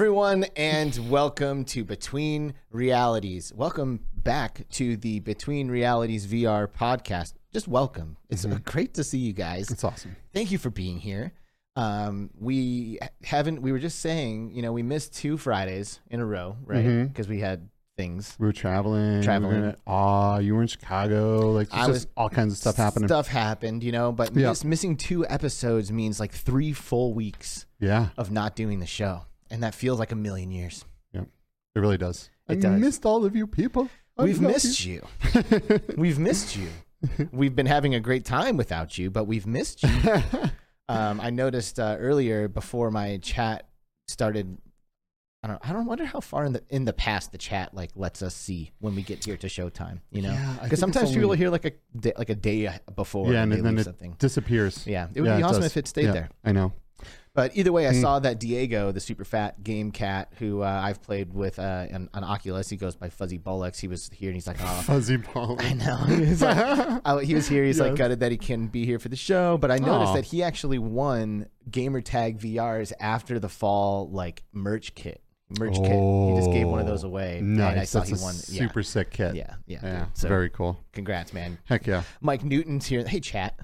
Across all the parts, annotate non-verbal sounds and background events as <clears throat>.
everyone, and welcome to Between Realities. Welcome back to the Between Realities VR podcast. Just welcome. It's uh, great to see you guys. It's awesome. Thank you for being here. Um, we haven't. We were just saying, you know, we missed two Fridays in a row, right? Because we had things. We were traveling. Traveling. We were in- Aw, you were in Chicago. Like, I was- was all kinds of stuff happening. Stuff happened, you know, but Yeah. miss, missing two episodes means like three full weeks Yeah, of not doing the show, and that feels like a million years. Yeah, it really does. It I does. missed all of you people. I We've missed you. <laughs> We've missed you. We've been having a great time without you, but we've missed you. <laughs> Um, I noticed uh, earlier before my chat started. I don't. I don't wonder how far in the in the past the chat like lets us see when we get here to Showtime. You know, Yeah, because it's sometimes only- people hear like a day, like a day before. yeah, and and then it something. disappears. Yeah, it would Yeah, be awesome does. if it stayed Yeah, there. I know. But either way, I Mm. saw that Diego, the super fat game cat, who uh, I've played with uh, an, an Oculus. He goes by Fuzzy Bullocks. He was here and he's like, "Oh, Fuzzy ball. I know. <laughs> He was, like, I- <laughs> he was here. He's like Yes. gutted that he can be here for the show. But I noticed Aw. that he actually won Gamertag VRs after the fall like merch kit. Merch kit. He just gave one of those away. Nice. And I saw That's a won. super sick kit. Yeah. Yeah. Yeah. Yeah. So very cool. congrats, man. Heck yeah. Mike Newton's here. Hey, chat.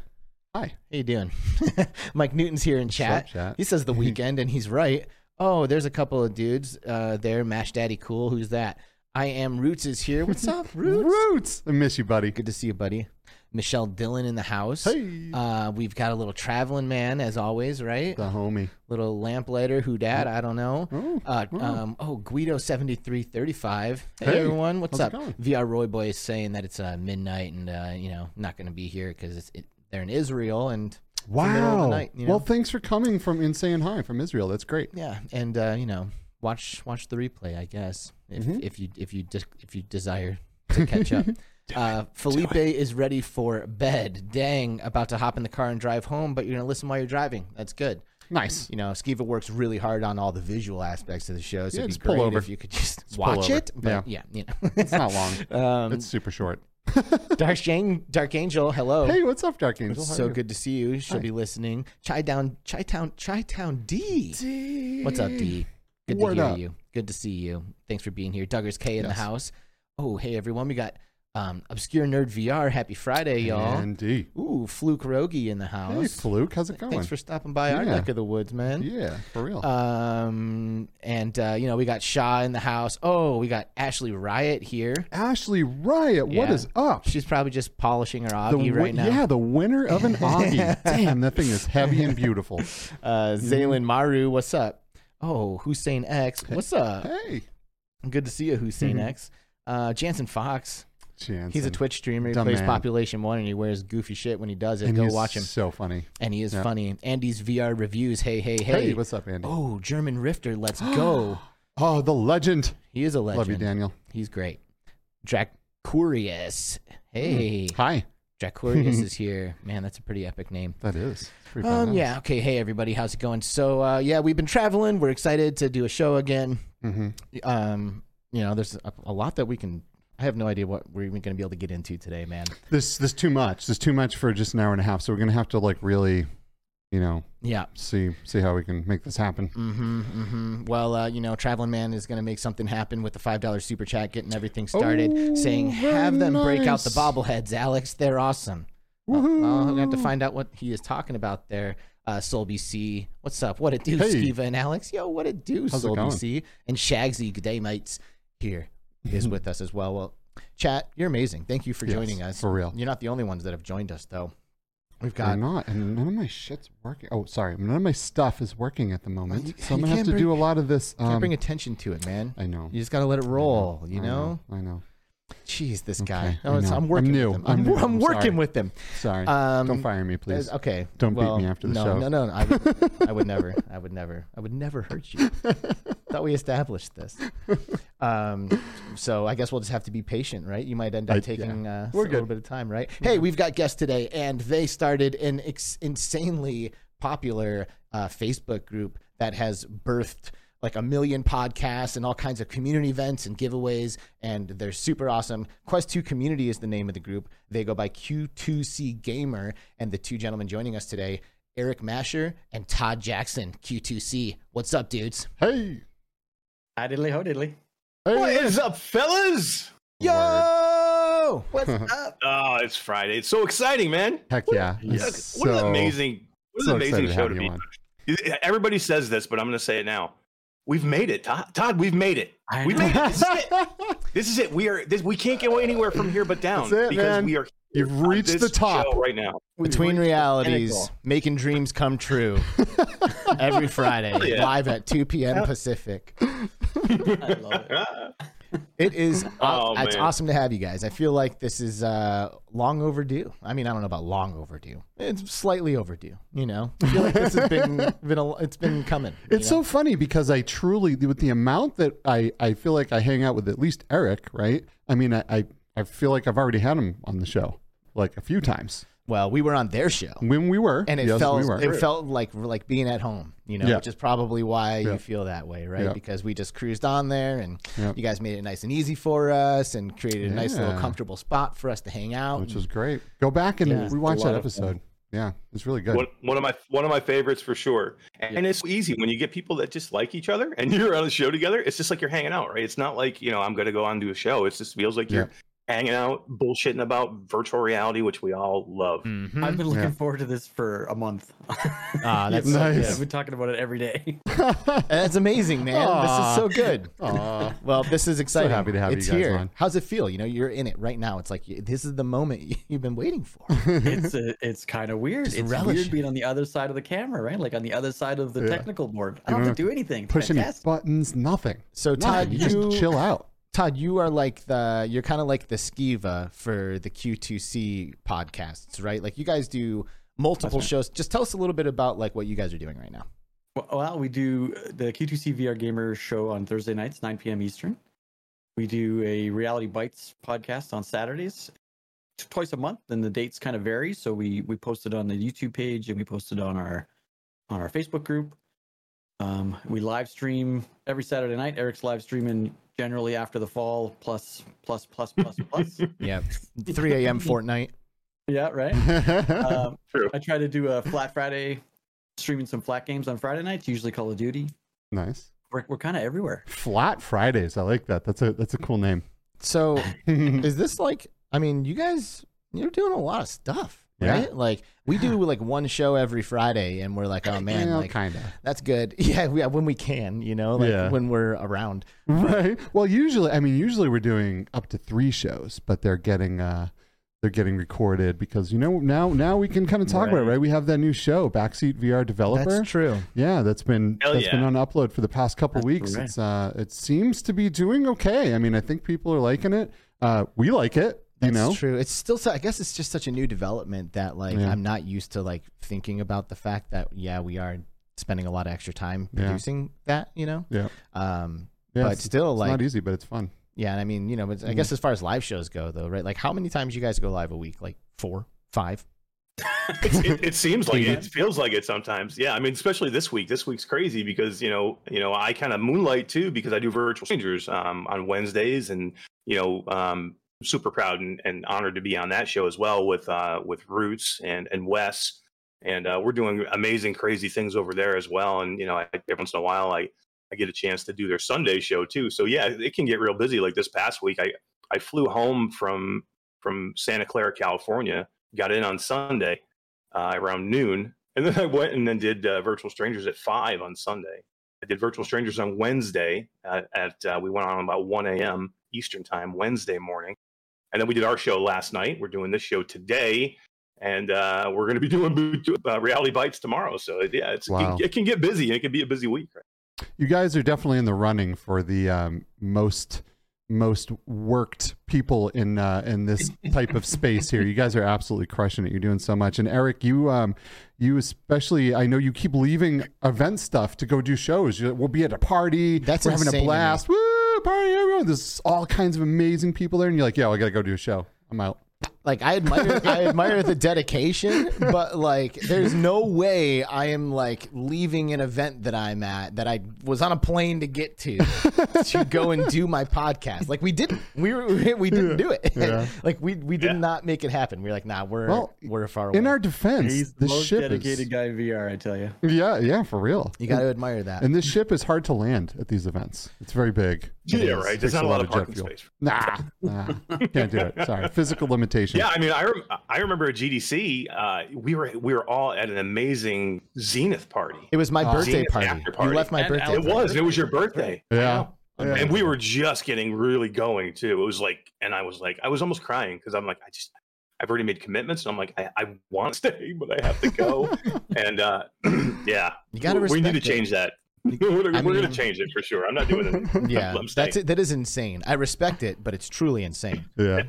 Hi. How you doing? <laughs> Mike Newton's here in chat. up, chat? He says the <laughs> weekend, and he's right. Oh, there's a couple of dudes uh, there. Mash Daddy Cool. Who's that? I am Roots is here. What's up, <laughs> Roots? Roots. I miss you, buddy. Good to see you, buddy. Michelle Dillon in the house. Hey. Uh, we've got a little traveling man, as always, right? the homie. Little lamplighter, who dad? I don't know. Oh, Uh, wow. um, oh, Guido seventy three thirty five. Hey, Hey, everyone, what's up? VR Roy Boy is saying that it's uh, midnight and uh, you know not going to be here because it's it, they're in Israel and it's the of the Wow. night, you Well, thanks for coming from Insane High from Israel. That's great. yeah, and uh, you know watch watch the replay, I guess, if Mhm. if you if you dis- if you desire to catch up. <laughs> Uh, Felipe is ready for bed. Dang, about to hop in the car and drive home, but you're gonna listen while you're driving. That's good. Nice. You know, Skiva works really hard on all the visual aspects of the show, so Yeah, it'd be just great if you could just pull watch it. But yeah, you know, It's not long. <laughs> um, it's super short. <laughs> Dark Jane, Dark Angel, hello. Hey, what's up, Dark Angel? How so are you? good to see you. She'll Hi. be listening. Chi Down, Chi Town, Chi Town D. D. What's up, D? Good to hear up. you. Good to see you. Thanks for being here. Duggars K in the house. Oh, hey everyone, we got um, Obscure Nerd VR. Happy Friday, y'all. And D. Ooh, Fluke Rogie in the house. Hey. Fluke, how's it going? Thanks for stopping by our Yeah. neck of the woods, man. yeah, for real. Um, and uh, you know, we got Shaw in the house. Oh, we got Ashley Riot here. Ashley Riot, what Yeah. is up? She's probably just polishing her The Auggie wi- right now. Yeah, the winner of an Auggie. <laughs> Damn, that thing is heavy and beautiful. <laughs> Uh, Zaylin Maru, what's up? Oh, Hussein X, what's up? Hey, Good to see you, Hussein Mhm. X. Uh, Jansen Fox, Jansen. he's a Twitch streamer. He Dumb plays man. Population One, and he wears goofy shit when he does it. And Go he's watch him, So funny. and he is Yeah. funny. Andy's VR reviews. Hey, hey, Hey, hey! what's up, Andy? oh, German Rifter, let's go. <gasps> Oh, the legend. He is a legend. Love you, Daniel. He's great. Dracurius. Hey, Hi. Dracurius <laughs> is here. Man, that's a pretty epic name. That is. Pretty Um, badass. yeah. Okay. Hey, everybody. How's it going? So, uh, yeah, we've been traveling. We're excited to do a show again. Mhm. Um, you know, there's a, a lot that we can. I have no idea what we're even going to be able to get into today, man. This this too much. This too much for just an hour and a half. So we're gonna have to like really, you know, Yeah. see see how we can make this happen. Mm-hmm. Mm-hmm. Well, uh, you know, Traveling Man is going to make something happen with the five dollar super chat, getting everything started. Oh, saying, "Have them break out the bobbleheads, Alex. They're awesome." Well, Woohoo. I'm gonna have to find out what he is talking about there. Uh, Soul BC, what's up? What it do, Hey. Skiva and Alex? Yo, what it do, How's Soul? BC and Shagsy, good day, mates. Here is with us as well. Well, chat, you're amazing. Thank you for Yes, joining us. for real. You're not the only ones that have joined us, though. We've got not, and none of my shit's working. Oh, sorry, none of my stuff is working at the moment, you- so I'm gonna have to bring- do a lot of this. can't Um, bring attention to it, man. I know. You just gotta let it roll. You I know. I know. Jeez, this guy. Okay, oh, I'm working I'm new. with him. I'm I'm, new. I'm I'm working with him. Sorry. Um, Don't fire me, please. Uh, Okay. Don't beat me after the no, show. No, no, no. I would, I would never. <laughs> I would never. I would never hurt you. Thought we established this. Um, so I guess we'll just have to be patient, right? You might end up I- taking uh, We're a little bit of time, right? Hey, we've got guests today, and they started an ex- insanely popular uh, Facebook group that has birthed like a million podcasts and all kinds of community events and giveaways, and they're super awesome. Quest 2 Community is the name of the group. They go by Q2C Gamer, and the two gentlemen joining us today, Eric Masher and Todd Jackson, Q2C. What's up, dudes? Hey. Hi diddly ho diddly. What is up, fellas? Yo! What's <laughs> up? Oh, it's Friday. It's so exciting, man. Heck yeah! Look, It's what an amazing, what an excited amazing show have to be. on. Everybody says this, but I'm going to say it now. We've made it, Todd. Todd we've made it. We made it. This is it. This is it. We are. This, we can't go anywhere from here but down That's it, because man. we are. You've reached the top. right now. Between realities, making dreams come true. Every Friday, <laughs> Yeah. live at 2 p.m. Pacific. <laughs> I love it. It is. <laughs> Oh, it's man. awesome to have you guys. I feel like this is uh, long overdue. I mean, I don't know about long overdue. It's slightly overdue. You know, I feel like this has been <laughs> been a, it's been coming. It's know? so funny because I truly, with the amount that I, I feel like I hang out with at least Eric, right? I mean, I, I, I feel like I've already had him on the show like a few times well. We were on their show, when we were, and it yes, felt we were. it felt like like being at home. You know, Yeah. which is probably why Yeah. you feel that way, right? Yeah. Because we just cruised on there, and Yeah. you guys made it nice and easy for us, and created a nice little comfortable spot for us to hang out. which was great. Go back and Yeah. rewatch that episode. Yeah, it's really good. One, one of my one of my favorites for sure. And, and it's easy when you get people that just like each other and <laughs> you're on a show together. It's just like you're hanging out, right? It's not like you know I'm going to go on to a show. It just feels like you're hanging out, bullshitting about virtual reality, which we all love. Mhm. I've been looking Yeah. forward to this for a month. <laughs> Ah, that's Yeah, Nice. I've been talking about it every day. <laughs> That's amazing, man. This is so good. Aw. <laughs> Well, this is exciting. happy to have you it's guys here. on. How's it feel? You know, you're in it right now. It's like this is the moment you- you've been waiting for. it's a, it's kind of weird. Just it's relish weird being on the other side of the camera, right? Like on the other side of the Yeah. technical board. I don't don't have to do anything. It's Push any fantastic. buttons, nothing. So Todd, you you just chill out. Todd, you are like the you're kind of like the Skiva for the Q2C podcasts, right? Like you guys do multiple right. shows. Just tell us a little bit about like what you guys are doing right now. Well, we do the Q2C VR Gamer show on Thursday nights, 9 p.m. Eastern. We do a Reality Bites podcast on Saturdays, twice a month, and the dates kind of vary. So we we post it on the YouTube page and we post it on our on our Facebook group. Um, we live stream every Saturday night. Eric's live streaming generally after the fall, plus plus plus plus plus. <laughs> Yeah, <laughs> 3 a.m. Fortnite. yeah, right. <laughs> Um, True. I try to do a Flat Friday, streaming some flat games on Friday nights, usually Call of Duty. nice. We're, we're kind of everywhere. Flat Fridays. I like that. That's a that's a cool name. So is this like? I mean, you guys you're doing a lot of stuff, Yeah. right? Like we do like one show every Friday, and we're like, oh man, Yeah, like kind of. that's good. <laughs> Yeah, we, when we can, you know, like Yeah. when we're around. Right. Well, usually, I mean, usually we're doing up to three shows, but they're getting uh they're getting recorded because you know now now we can kind of talk about it, Right. right? We have that new show, Backseat VR Developer. That's true. Yeah, that's been Hell that's been on upload for the past couple That's weeks. right. It's uh it seems to be doing okay. I mean, I think people are liking it. Uh we like it, you That's know. true. It's still, so, I guess it's just such a new development that like Yeah. I'm not used to like thinking about the fact that yeah, we are spending a lot of extra time Yeah. producing that, you know. Yeah. Um, Yeah, but it's, still, it's like, not easy, but it's fun. yeah, and I mean, you know, but I Mhm. guess as far as live shows go, though, right? Like, how many times you guys go live a week? Like four, five? <laughs> It, it seems like Yeah. it. It feels like it sometimes. Yeah, I mean, especially this week. This week's crazy because you know, you know, I kind of moonlight too because I do virtual strangers um, on Wednesdays, and you know, um, super proud and, and honored to be on that show as well with uh, with Roots and and Wes, and uh, we're doing amazing, crazy things over there as well. And you know, I, every once in a while, I I get a chance to do their Sunday show too. So yeah, it can get real busy. Like this past week, I I flew home from from Santa Clara, California, got in on Sunday uh, around noon, <laughs> and then I went and then did uh, Virtual Strangers at five on Sunday. I did Virtual Strangers on Wednesday at, at uh, we went on about one a.m. Eastern time Wednesday morning, and then we did our show last night. We're doing this show today. And uh, we're going to be <laughs> doing uh, reality bites tomorrow. So yeah, it's, Wow. it, it can get busy. and It can be a busy week. Right? You guys are definitely in the running for the um, most most worked people in uh, in this type of space here. You guys are absolutely crushing it. You're doing so much. And Eric, you um, you especially, I know you keep leaving event stuff to go do shows. You, we'll be at a party. That's We're having a blast. Woo! Party, everyone. There's all kinds of amazing people there, and you're like, yeah, well, I got to go do a show. I'm out. Like I admire, I admire the dedication, but like, there's no way I am like leaving an event that I'm at that I was on a plane to get to to go and do my podcast. Like we didn't, we were, we didn't do it. Yeah. <laughs> like we we did Yeah. not make it happen. We are like, nah, we're Well, we're far away. In our defense, He's the this most ship dedicated is guy in VR, I tell you. yeah, yeah, for real. you got to admire that. And this ship is hard to land at these events. It's very big. Yeah, is. right. Takes There's not a lot of jet parking fuel. space. Nah, nah, can't do it. Sorry, physical <laughs> limitation. Yeah, I mean, I rem- I remember at GDC, uh, we were we were all at an amazing Zenith party. it was my Oh. birthday Zenith party. after You left my And birthday. Alex- It was. It was your birthday. yeah. Yeah. And we were just getting really going too. It was like, and I was like, I was almost crying because I'm like, I just, I've already made commitments, and I'm like, I, I want to <laughs> stay, but I have to go. <laughs> and uh, <clears throat> yeah, You gotta we, we need to respect it. change that. <laughs> we're I we're mean- gonna change it for sure. I'm not doing it. <laughs> <laughs> Yeah, I'm that's it. That is insane. I respect it, but it's truly insane. yeah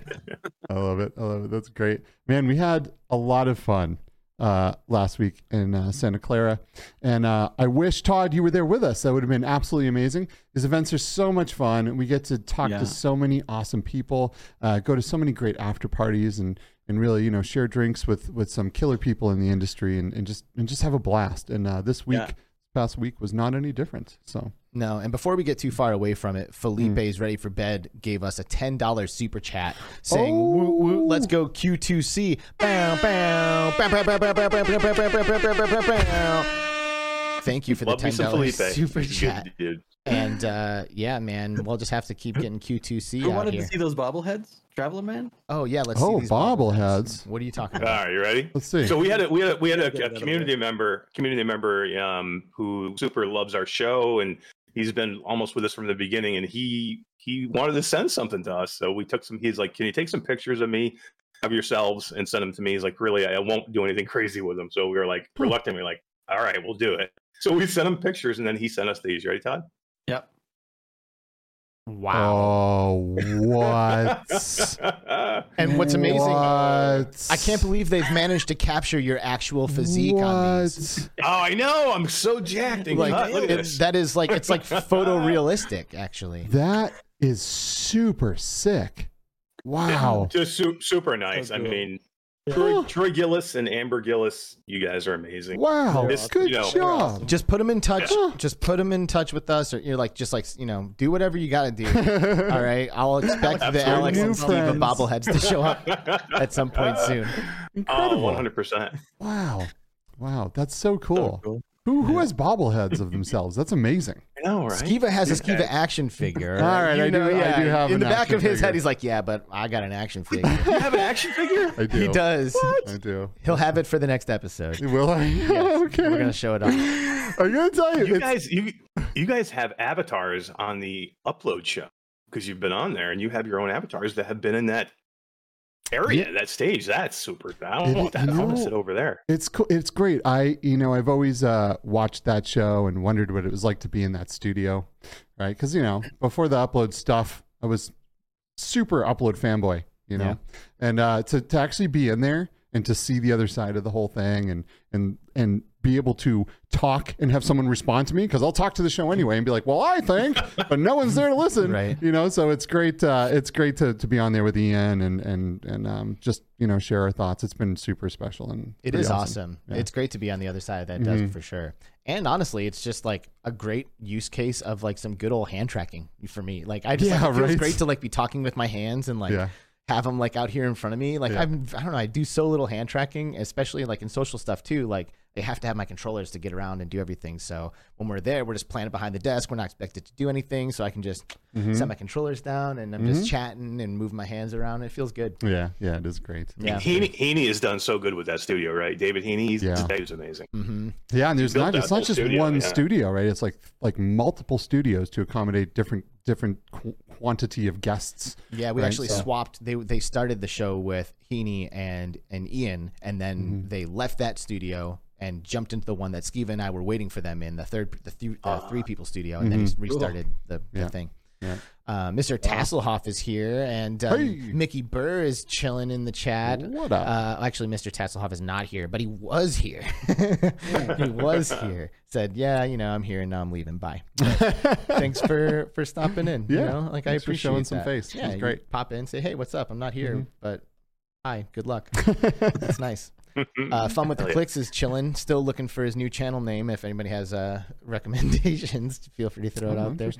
i love it i love it that's great man we had a lot of fun uh, last week in uh, santa clara and uh, i wish todd you were there with us that would have been absolutely amazing these events are so much fun and we get to talk Yeah. to so many awesome people uh, go to so many great after parties and and really you know share drinks with with some killer people in the industry and, and just and just have a blast and uh, this week Yeah past week was not any different. So no, and before we get too far away from it, Felipe's is mm. ready for bed. Gave us a ten dollars super chat saying, oh. woo, woo, "Let's go Q two C." Thank you for the ten dollars super chat, dude. And <laughs> uh, yeah, man, we'll just have to keep getting Q2C Who out wanted here. to see those bobbleheads? Traveler Man? Oh yeah, let's Oh, see these bobbleheads. What are you talking about? right, you ready? let's see So we had a we had a, we had a, a community member community member um, who super loves our show and he's been almost with us from the beginning and he he wanted to send something to us so we took some he's like can you take some pictures of me of yourselves and send them to me he's like really I won't do anything <laughs> crazy with them so we were like reluctantly like all right we'll do it so we sent him pictures and then he sent us these You ready Todd Yep. Wow. oh <laughs> what And what's amazing, What? I can't believe they've managed to capture your actual physique on these. Oh I know I'm so jacked and Like look at it- this that is like it's like <laughs> photorealistic, actually. That is super sick. Wow. just su- super nice I cool. mean Troy, Troy Gillis and Amber Gillis, you guys are amazing. Wow. This- Good you know- job. Just put them in touch. Yeah. Just put them in touch with us, or you're like, just like you know, do whatever you got to do. <laughs> All right, I'll expect the Alex New and Steve friends. bobbleheads to show up at some point soon. <laughs> Oh, Incredible. 100%. Wow. Wow. That's so cool. cool. Who who has bobbleheads of themselves? That's amazing. I know, right? Skiva has a Okay. Skiva action figure. <laughs> All right, You I do- know, I do have in an the back of his figure. head. He's like, yeah, but I got an action <laughs> figure. You have an action figure? I do. he does. I do. He'll have it for the next episode. <laughs> Will I? okay. We're gonna show it off. I'm gonna tell you. You guys, you you guys have avatars on the upload show because you've been on there and you have your own avatars that have been in that area, that stage. That's super. I don't It- want that. I want to sit over there. It's cool. It's great. I, you know, I've always uh, watched that show and wondered what it was like to be in that studio, right? Because you know, before the upload stuff, I was super upload fanboy, you know, Yeah. and uh, to to actually be in there and to see the other side of the whole thing and and and be able to talk and have someone respond to me because I'll talk to the show anyway and be like, well, I think, <laughs> but no one's there to listen, Right. You know, so it's great. Uh, it's great to, to be on there with Ian and and and um, just you know share our thoughts. It's been super special and it is is awesome. Yeah. It's great to be on the other side of that desk Mhm. for sure. And honestly, it's just like a great use case of like some good old hand tracking for me. Like I just Yeah, like, it feels right. great to like be talking with my hands and like Yeah. have them like out here in front of me. Like Yeah. I'm I don't know, I do so little hand tracking, especially like in social stuff too. Like they have to have my controllers to get around and do everything. So when we're there, we're just planted behind the desk. We're not expected to do anything. So I can just Mm-hmm. set my controllers down and I'm just chatting and moving my hands around. It feels good. Yeah, yeah, it is great. Yeah. Heaney, Heaney has done so good with that studio, right? David Heaney, he's, Yeah. he's amazing. hmm Yeah, and there's not, it's not just studio, one yeah. studio, right? It's like like multiple studios to accommodate different different qu- quantity of guests. Yeah, we Right, actually so- swapped. They they started the show with Heaney and and Ian, and then Mm-hmm. they left that studio and jumped into the one that Skiva and I were waiting for them in the third the, th- the three people studio, and then he restarted the, the Ah. Yeah. thing. Yeah. Uh, Mr. Tasselhoff is here, and um, Hey. Mickey Burr is chilling in the chat. What up? Uh, actually, Mr. Tasselhoff is not here, but he was here. <laughs> he was here. Said, "Yeah, you know, I'm here, and now I'm leaving. Bye." <laughs> Thanks for for stopping in. you Yeah, know, like I thanks for appreciate showing some face. Yeah, great. Pop in, say, "Hey, what's up? I'm not here, Mhm. but Hi, good luck. <laughs> That's nice. Uh, <laughs> Fun with the yeah. Clicks is chilling. Still looking for his new channel name. If anybody has uh, <laughs> recommendations, feel free to throw it Oh, out there.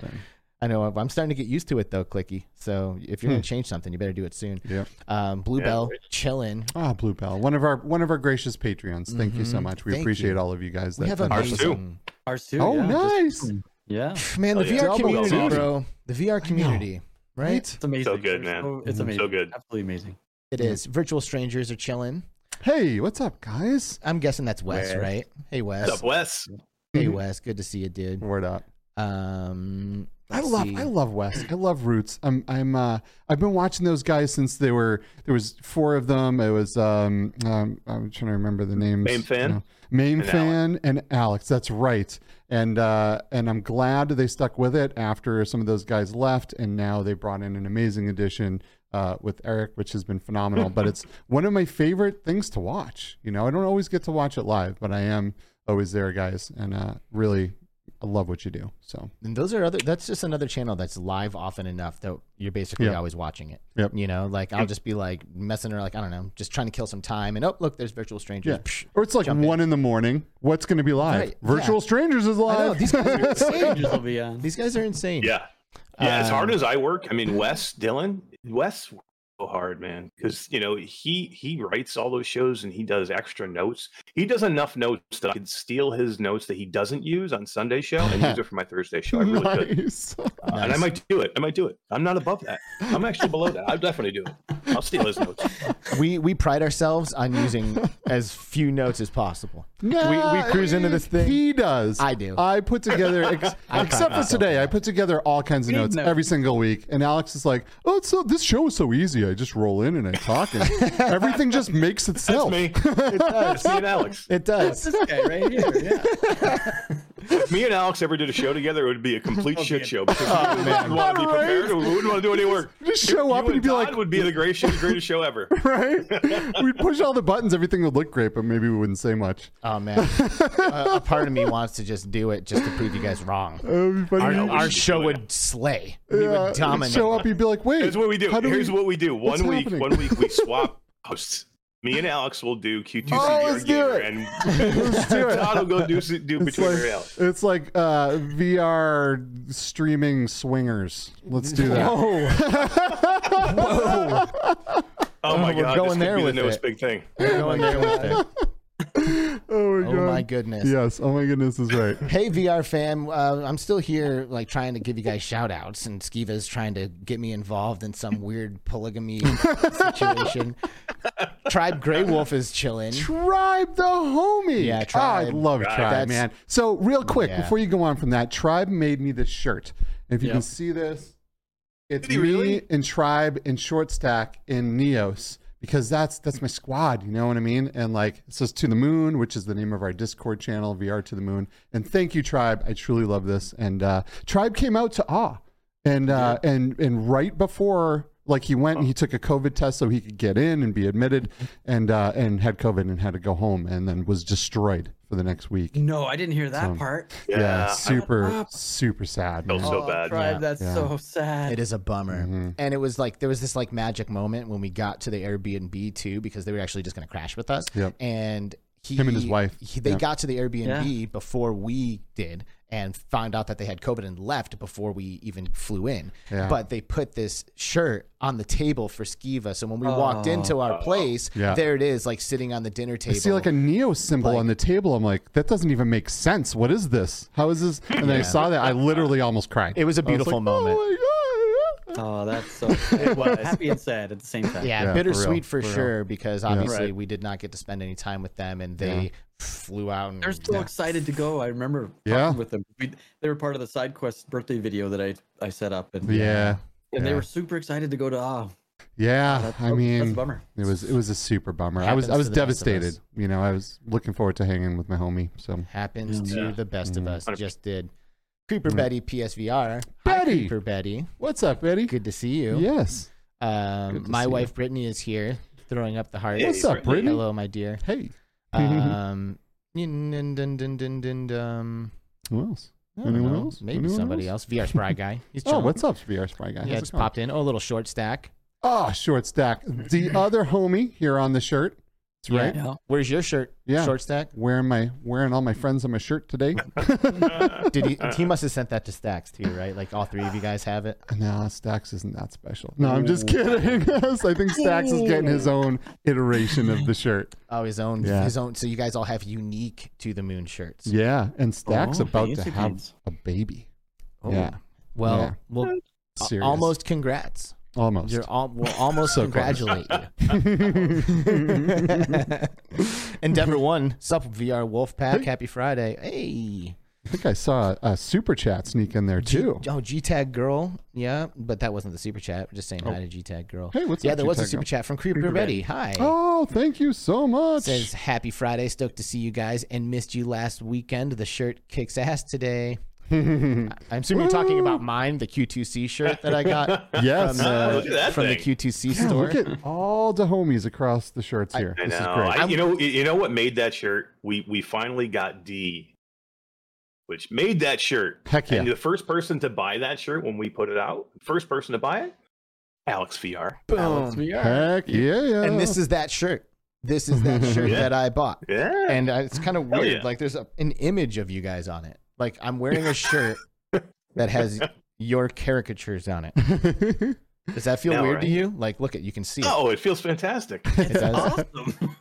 I know I'm starting to get used to it though, Clicky. So if you're Hmm. gonna change something, you better do it soon. Yep. Um, Bluebell right. chilling. Ah, Bluebell, one of our one of our gracious Patreons. Thank you so Mhm. much. We Thank appreciate you. all of you guys. We that have that Ours help us too. amazing. Ours too. Oh, yeah, nice. just- yeah, <sighs> man. The Hell yeah. VR community, awesome. bro. The VR community, right? it's amazing. So good, man. so- it's Mhm. amazing. So good. Absolutely amazing. It is. Virtual strangers are chilling. Hey, what's up, guys? I'm guessing that's Wes, Wes. right? Hey Wes. What's up, Wes? Hey Mhm. Wes. Good to see you, dude. Word up. Um, I love see. I love Wes. I love Roots. I'm I'm uh I've been watching those guys since they were there was four of them. It was um, um I'm trying to remember the names. Main Fan? you know. Main And Fan and Alex. That's right. And uh and I'm glad they stuck with it after some of those guys left and now they brought in an amazing addition uh, with Eric, which has been phenomenal. but it's <laughs> one of my favorite things to watch. You know, I don't always get to watch it live, but I am always there, guys, and uh, really, I love what you do. So And those are other. That's just another channel that's live often enough that you're basically Yeah. always watching it. Yep. You know, like I'll just be like messing around, like I don't know, just trying to kill some time, and oh look, there's virtual strangers. Yeah. Psh. Or it's like Jump in. one in the morning. What's going to be live? Right, Virtual yeah. Strangers is I know live. these guys are <laughs> insane. Strangers will be on. These guys are insane. Yeah. Yeah, as hard Um, as I work, I mean, Wes, Dylan, Wes, works so hard, man, because you know he he writes all those shows and he does extra notes. He does enough notes that I could steal his notes that he doesn't use on Sunday show and use <laughs> it for my Thursday show. I really could, nice. Uh, and I might do it. I might do it. I'm not above that. I'm actually below that. I'll definitely do it. I'll steal his notes. We we pride ourselves on using as few notes as possible. Nah, we we cruise into this thing. He does. I do. I put together, ex- <laughs> I except for today, I put together all kinds of notes notes. every single week. And Alex is like, "Oh, so, this show is so easy. I just roll in and I talk, and <laughs> everything just makes That's itself." me. It does. It's me and Alex. It does. this guy right here. Yeah. <laughs> If me and Alex ever did a show together, it would be a complete Okay. shit show because we wouldn't want to be Right? prepared. We wouldn't want to do any work. Just show you up and you'd be Todd like- would be the greatest, greatest show ever. <laughs> right? We'd push all the buttons, everything would look great, but maybe we wouldn't say much. Oh man, a, a part of me wants to just do it just to prove you guys wrong. It would be funny. Our, we our should show do it. would slay. We Yeah, would you'd dominate. Show up, you'd be like, "Wait, Here's what we do. how do Here's we- what we do. what's One week, happening? one week we swap <laughs> hosts. Me and Alex will do Q2 Oh, CBR let's do Gamer, it. and <laughs> Let's do it. Todd will go do do It's between like, everybody it's like uh, VR streaming swingers. Let's do that. Whoa. Whoa. <laughs> Oh my we're god, going this there could be the newest it. big thing. We're going there with it. Oh my Oh god. my goodness. Yes. Oh my goodness is right. <laughs> Hey VR fam, uh, I'm still here, like trying to give you guys shout outs, and Skiva's trying to get me involved in some weird polygamy <laughs> situation. Tribe Grey Wolf is chilling. Tribe the homie. Yeah, Ah, I Tribe. love Tribe. Tribe, That's- man. So real quick, Yeah. before you go on from that, Tribe made me this shirt. If you Yeah. can see this, it's me really? and Tribe and Short Stack in Neos because that's that's my squad. You know what I mean? And like it says to the moon, which is the name of our Discord channel, VR to the moon. And thank you, Tribe. I truly love this. And uh, Tribe came out to awe, and uh, and and right before. Like he went and he took a COVID test so he could get in and be admitted, and uh, and had COVID and had to go home, and then was destroyed for the next week. No, I didn't hear that So- part. Yeah, I- super super sad. Felt man. so oh, bad. Tribe, Yeah. that's Yeah. so sad. It is a bummer. Mhm. And it was like there was this like magic moment when we got to the Airbnb too, because they were actually just going to crash with us. Yep. And he, Him and his wife. he- they Yep. got to the Airbnb Yeah. before we did, and found out that they had COVID and left before we even flew in. Yeah. But they put this shirt on the table for Skiva, so when we walked Oh. into our place, Yeah. there it is, like sitting on the dinner table. I table. see like a Neo symbol Like- on the table. I'm like, that doesn't even make sense. What is this? How is this? And then I saw that. I literally almost cried. It was a beautiful like, moment. Oh my god. Oh, that's so it was happy and sad at the same time. Yeah, Yeah, for bittersweet real, for, for real. sure because obviously Right. we did not get to spend any time with them and they flew out and They're so Yeah. excited to go. I remember talking Yeah. with them. We, they were part of the side quest birthday video that I I set up, and Yeah. and they were super excited to go to Ah. Yeah. That's, I that's a meon, bummer. it was it was a super bummer. I was I was to the best of us. devastated. You know, I was looking forward to hanging with my homie. So happens to Yeah. the best of Mhm. us. Just did. Creeper Betty PSVR. Hi, Betty! Creeper Betty. what's up, Betty? Good to see you. Yes. Um, my see you. wife Brittany is here, throwing up the heart. Hey, What's up, Brittany. Brittany? Hello, my dear. Hey. Um, dun, dun, dun, dun, dun, dun, dun. Who else? I don't Anyone know. else? Maybe Anyone somebody else? VR Spry guy. <laughs> He's Oh, chilling. what's up, VR Spy guy? Yeah, How's it's it going? popped in. Oh, a little short stack. Oh, short stack. The other homie here on the shirt. That's Yeah. right. Yeah. Where's your shirt? Yeah. Short stack. Wearing my wearing all my friends on my shirt today. <laughs> Did he? He must have sent that to Stacks too, right? Like all three of you guys have it. no, Stacks isn't that special. No, I'm just kidding. <laughs> I think Stacks is getting his own iteration of the shirt. Oh, his own, Yeah. his own. So you guys all have unique to the moon shirts. Yeah, and Stacks Oh, about to have a baby. Oh. Yeah. Well, Yeah. well, Serious. almost congrats. Almost. You're all, we'll <laughs> almost So congratulate you. <laughs> <laughs> Endeavor One, sup VR Wolfpack. Hey. Happy Friday. Hey. I think I saw a super chat sneak in there too. Oh, G Tag Girl. Yeah, but that wasn't the super chat. We're just saying Oh. hi to G Tag Girl. Hey, what's yeah, up, there was a G-Tag super Girl? chat from Creeper Betty. Hi. Oh, thank you so much. Says Happy Friday. Stoked to see you guys and missed you last weekend. The shirt kicks ass today. I- I'm assuming you're talking about mine, the Q2C shirt that I got <laughs> yes. from look at the, from the. Q2C Yeah, store. look at all the homies across the shirts here. I this know. is great. I, you know. You know what made that shirt? We we finally got D, which made that shirt. Heck yeah. And the first person to buy that shirt when we put it out, first person to buy it, Alex VR. Alex Boom. VR. Heck yeah, yeah. And this is that shirt. This is that <laughs> shirt Yeah. that I bought. Yeah. And uh, it's kind of weird. yeah. Like there's a, an image of you guys on it. Like I'm wearing a shirt <laughs> that has your caricatures on it. <laughs> Does that feel Yeah, weird to you? Like, look at you can see oh, it feels fantastic. <laughs> It does. Awesome.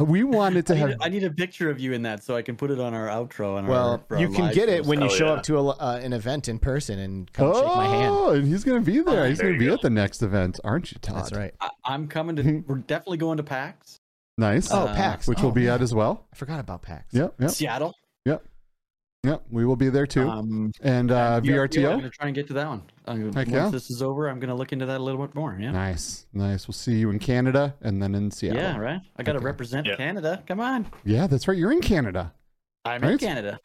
we wanted to I have need, I need a picture of you in that so I can put it on our outro. On our, Well, for our you can get it shows. when you Oh, show yeah. up to a, uh, an event in person and come shake my hand. Oh, and he's gonna be there. Oh, he's there gonna be go. at the next event, aren't you, Todd? That's right. I, I'm coming to. we're definitely going to PAX, Nice. Oh, Uh, PAX. Which Oh, we'll be man. at as well. I forgot about PAX. Yep, yep, Seattle. Yep. We will be there too. Um, and uh, I'm going to try and get to that one. Heck once yeah. this is over, I'm going to look into that a little bit more. Yeah. Nice, nice. We'll see you in Canada and then in Seattle. Yeah, right. I got to Okay. represent Yeah. Canada. Come on. Yeah, that's right. You're in Canada. I'm in Canada.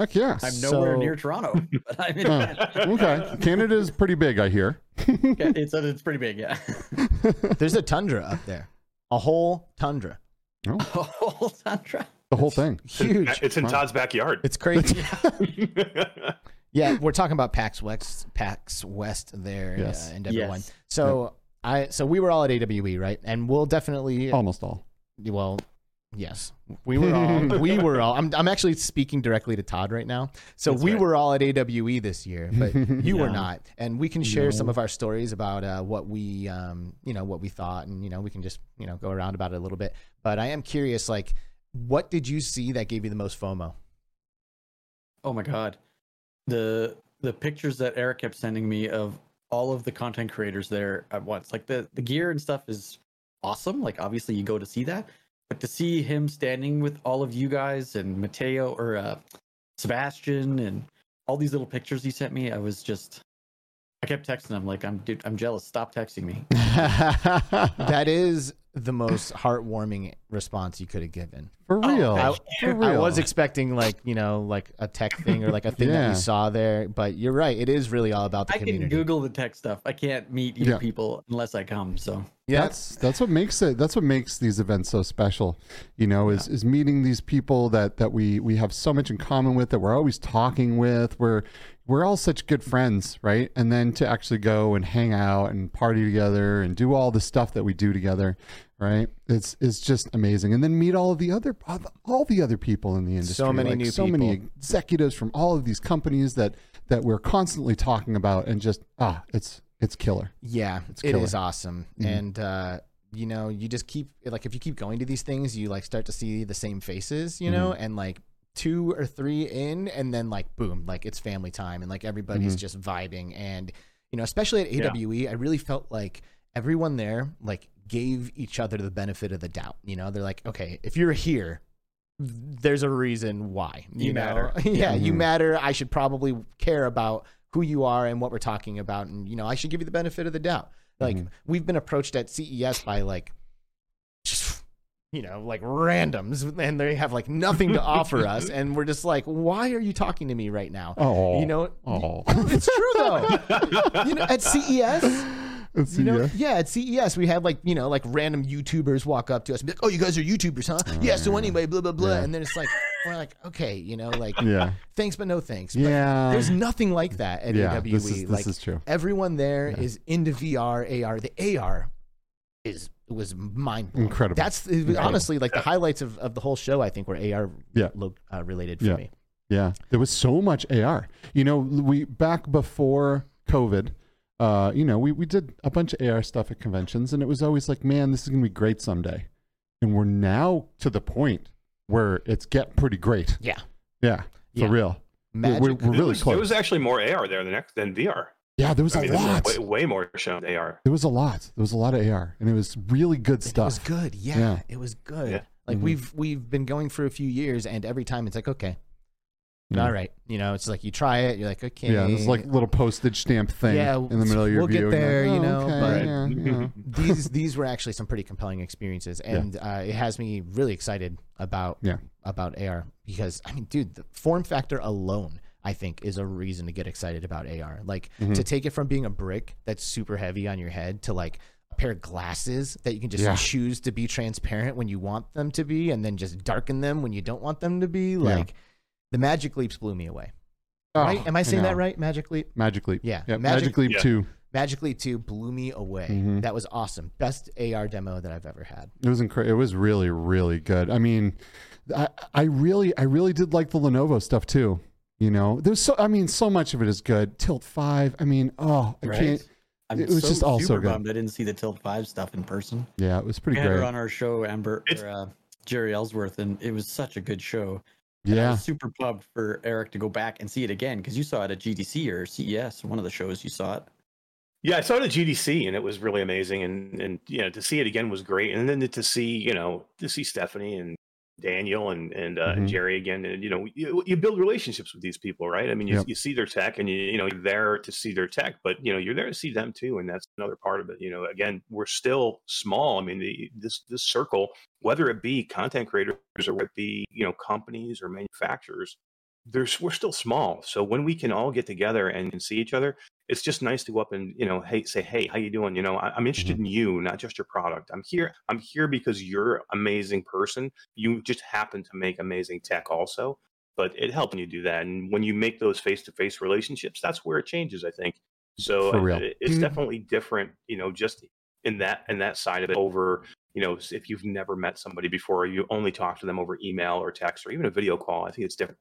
Heck yeah. I'm nowhere So- near Toronto, <laughs> but I'm in Oh, Canada. okay. Canada is pretty big, I hear. <laughs> Okay, it's, it's pretty big, yeah. <laughs> There's a tundra up there. A whole tundra. Oh, Sandra. The whole thing. Huge. It's in Todd's backyard. It's crazy. <laughs> Yeah, we're talking about PAX West, PAX West there Yes. uh, in Denver Yes. one. So I, so we were all at AWE, right? And we'll definitely, Almost all. well, yes, we were all, <laughs> we were all. I'm, I'm actually speaking directly to Todd right now. So That's we right. were all at AWE this year, but <laughs> you were No. not. And we can share some of our stories about uh, what we, um, you know, what we thought, and you know, we can just, you know, go around about it a little bit. But I am curious, like, what did you see that gave you the most FOMO? Oh my god. The the pictures that Eric kept sending me of all of the content creators there at once. Like the the gear and stuff is awesome. Like obviously you go to see that, but to see him standing with all of you guys and Mateo or uh, Sebastian and all these little pictures he sent me, I was just I kept texting him like I'm dude, I'm jealous. Stop texting me. <laughs> that is the most heartwarming response you could have given. For Oh, real. I, For real. I was expecting like you know like a tech thing or like a thing that <laughs> Yeah. you saw there, but you're right. It is really all about the I can. Google the tech stuff. I can't meet you Yeah. people unless I come. So yeah, That's that's what makes it that's what makes these events so special, you know, is is meeting these people that that we we have so much in common with that we're always talking with. We're we're all such good friends, right? And then to actually go and hang out and party together and do all the stuff that we do together, right? It's it's just amazing. And then meet all of the other all the other people in the industry. So many like new so many executives from all of these companies that that we're constantly talking about and just ah, it's it's killer. yeah, It's it killer. is awesome, Mhm. and uh, you know you just keep like if you keep going to these things, you like start to see the same faces, you know, and like two or three in, and then like boom, like it's family time, and like everybody's Mhm. just vibing, and you know, especially at Yeah. AWE, I really felt like everyone there like gave each other the benefit of the doubt. You know, they're like, okay, if you're here, there's a reason why. You, You matter. <laughs> yeah, you Mhm. matter. I should probably care about who you are and what we're talking about, and you know, I should give you the benefit of the doubt. Like Mhm. we've been approached at CES by like, just you know, like randoms, and they have like nothing to offer <laughs> us, and we're just like, why are you talking to me right now? Oh. You know, Oh. <laughs> it's true though. you know, at CES, It's, you know, yeah. at CES we had like you know like random YouTubers walk up to us and be like, "Oh, you guys are YouTubers, huh? yeah. So anyway, blah blah blah," Yeah. and then it's like, we're like, okay, you know, like Yeah. thanks but no thanks. But Yeah. there's nothing like that at yeah. AWE. This is this like is true. everyone there is Yeah. into VR, AR. The AR is was mind blowing. Incredible. That's honestly like the highlights of, of the whole show. I think were AR Yeah. lo- uh, related for Yeah. me. Yeah, there was so much AR. You know, we back before COVID, uh, you know, we, we did a bunch of AR stuff at conventions, and it was always like, man, this is gonna be great someday. And we're now to the point where it's get pretty great. Yeah, Yeah, for Yeah. real. magic. We're, we're really was, close. there was actually more AR there than than VR. yeah, there was I a mean, there was lot. way, way more shown AR. There was a lot. There was a lot of AR, and it was really good stuff. It was good. Yeah, Yeah. it was good. Yeah. Like Mhm. we've we've been going for a few years, and every time it's like, okay, Yeah. all right, you know, it's like you try it, you're like, okay, Yeah, this like little postage stamp thing Yeah, in the middle of your view. we'll get view. and you're there, like, you "Oh, know, okay, but- yeah, you <laughs> know." these these were actually some pretty compelling experiences, and uh, it has me really excited about Yeah. about AR because I mean, dude, the form factor alone. I think is a reason to get excited about AR. Like Mm-hmm. to take it from being a brick that's super heavy on your head to like a pair of glasses that you can just Yeah. choose to be transparent when you want them to be and then just darken them when you don't want them to be. Like the magic leaps blew me away. right? Oh, Am I saying that right? Magic leap? Magic Leap. Yeah, yeah Magic- Magic, Leap Yeah. 2. Magic Leap 2 blew me away. Mhm. That was awesome. Best AR demo that I've ever had. It was incredible. It was really, really good. I mean, I, I really, I really did like the Lenovo stuff too. You know, there's so, I mean, so much of it is good. Tilt Five. I mean, oh, I can't. I'm It was so just all so good. bummed I didn't see the Tilt Five stuff in person. Yeah, it was We pretty had her great. on our show, Amber or, uh, Jeri Ellsworth, and it was such a good show. Yeah, super pumped for Eric to go back and see it again because you saw it at GDC or CES, one of the shows you saw it. Yeah, I saw it at GDC and it was really amazing, and and you know to see it again was great, and then to see you know to see Stephanie and Daniel and and, uh, and Mhm. Jeri again, and you know you, you build relationships with these people, right? I mean, you, Yep. you see their tech, and you you know you're there to see their tech, but you know you're there to see them too, and that's another part of it. You know, again, we're still small. I mean, the, this this circle, whether it be content creators or it be you know companies or manufacturers, there's we're still small. So when we can all get together and, and see each other, it's just nice to go up and you know hey say hey how you doing? You know I, i'm interested in you not just your product. I'm here i'm here because you're an amazing person. You just happen to make amazing tech also but it helps when you do that. And when you make those face-to-face relationships that's where it changes i think. So For uh, it- it's Dude. definitely different you know just in that in that side of it over you know if you've never met somebody before or you only talk to them over email or text or even a video call i think it's different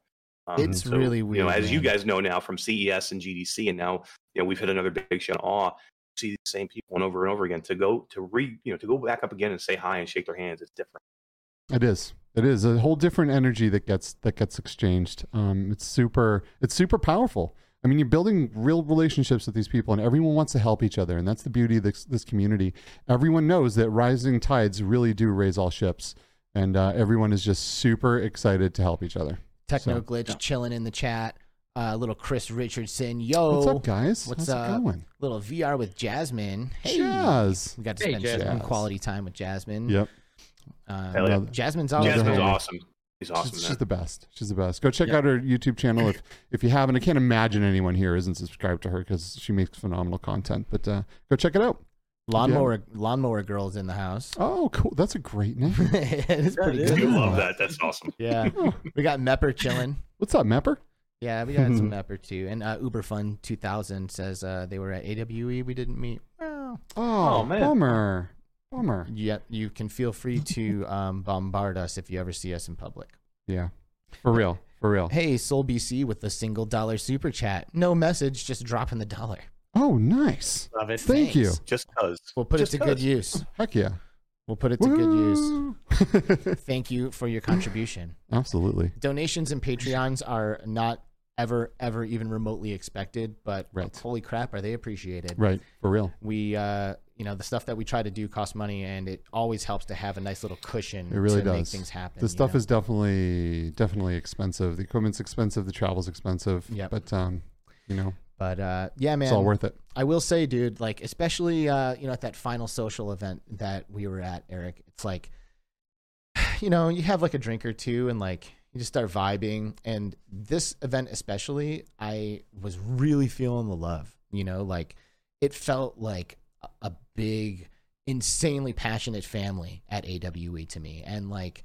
Um, It's really weird. you know as you guys know now from ces and gdc and now you know we've hit another big show in awe see the same people and over and over again to go to re you know to go back up again and say hi and shake their hands it's different it is. It is a whole different energy that gets that gets exchanged. Um, it's super. It's super powerful. I mean, you're building real relationships with these people, and everyone wants to help each other, and that's the beauty of this, this community. Everyone knows that rising tides really do raise all ships, and uh, everyone is just super excited to help each other. Techno So- glitch chilling in the chat. Uh, little Chris Richardson, yo, What's up, guys? What's How's up? it going? little VR with Jasmine. Hey, Jazz. we got to Hey, spend some quality time with Jasmine. Yep. Uh, Hell yeah. Jasmine's always jasmine's awesome he's awesome she's, she's the best. She's the best. Go check Yeah. out her YouTube channel if if you haven't. I can't imagine anyone here isn't subscribed to her because she makes phenomenal content. But uh, go check it out. Lawnmower lawnmower girls in the house. Oh, cool. That's a great name. <laughs> it is Yeah, pretty it good. I love that that's awesome <laughs> Yeah, we got Mepper chilling. <laughs> What's up, Mapper? Yeah, we got some Mepper too. And uh, Uber Fun 2000 says uh, they were at AWE. We didn't meet. Oh, Oh, man. bummer. Bummer. yet you can feel free to um, bombard us if you ever see us in public. Yeah. For real. For real. Hey, Soul BC with the single dollar super chat. No message, just dropping the dollar. Oh, nice. Love it. Thank you. Just cause We'll put Just it to good 'cause. use. Heck yeah. We'll put it to good use. <laughs> Thank you for your contribution. Absolutely. Donations and Patreons are not ever, ever even remotely expected, but Right. holy crap, are they appreciated? Right. For real. We, uh, you know, the stuff that we try to do costs money, and it always helps to have a nice little cushion It really to make does. things happen. The you stuff know? is definitely definitely expensive. The equipment's expensive. The travel's expensive. Yep. But um, you know, but uh, yeah, man, it's all worth it. I will say, dude, like especially uh, you know at that final social event that we were at, Eric. It's like, <sighs> you know, you have like a drink or two, and like you just start vibing. And this event, especially, I was really feeling the love. You know, like it felt like a, big, insanely passionate family at AWE to me, and like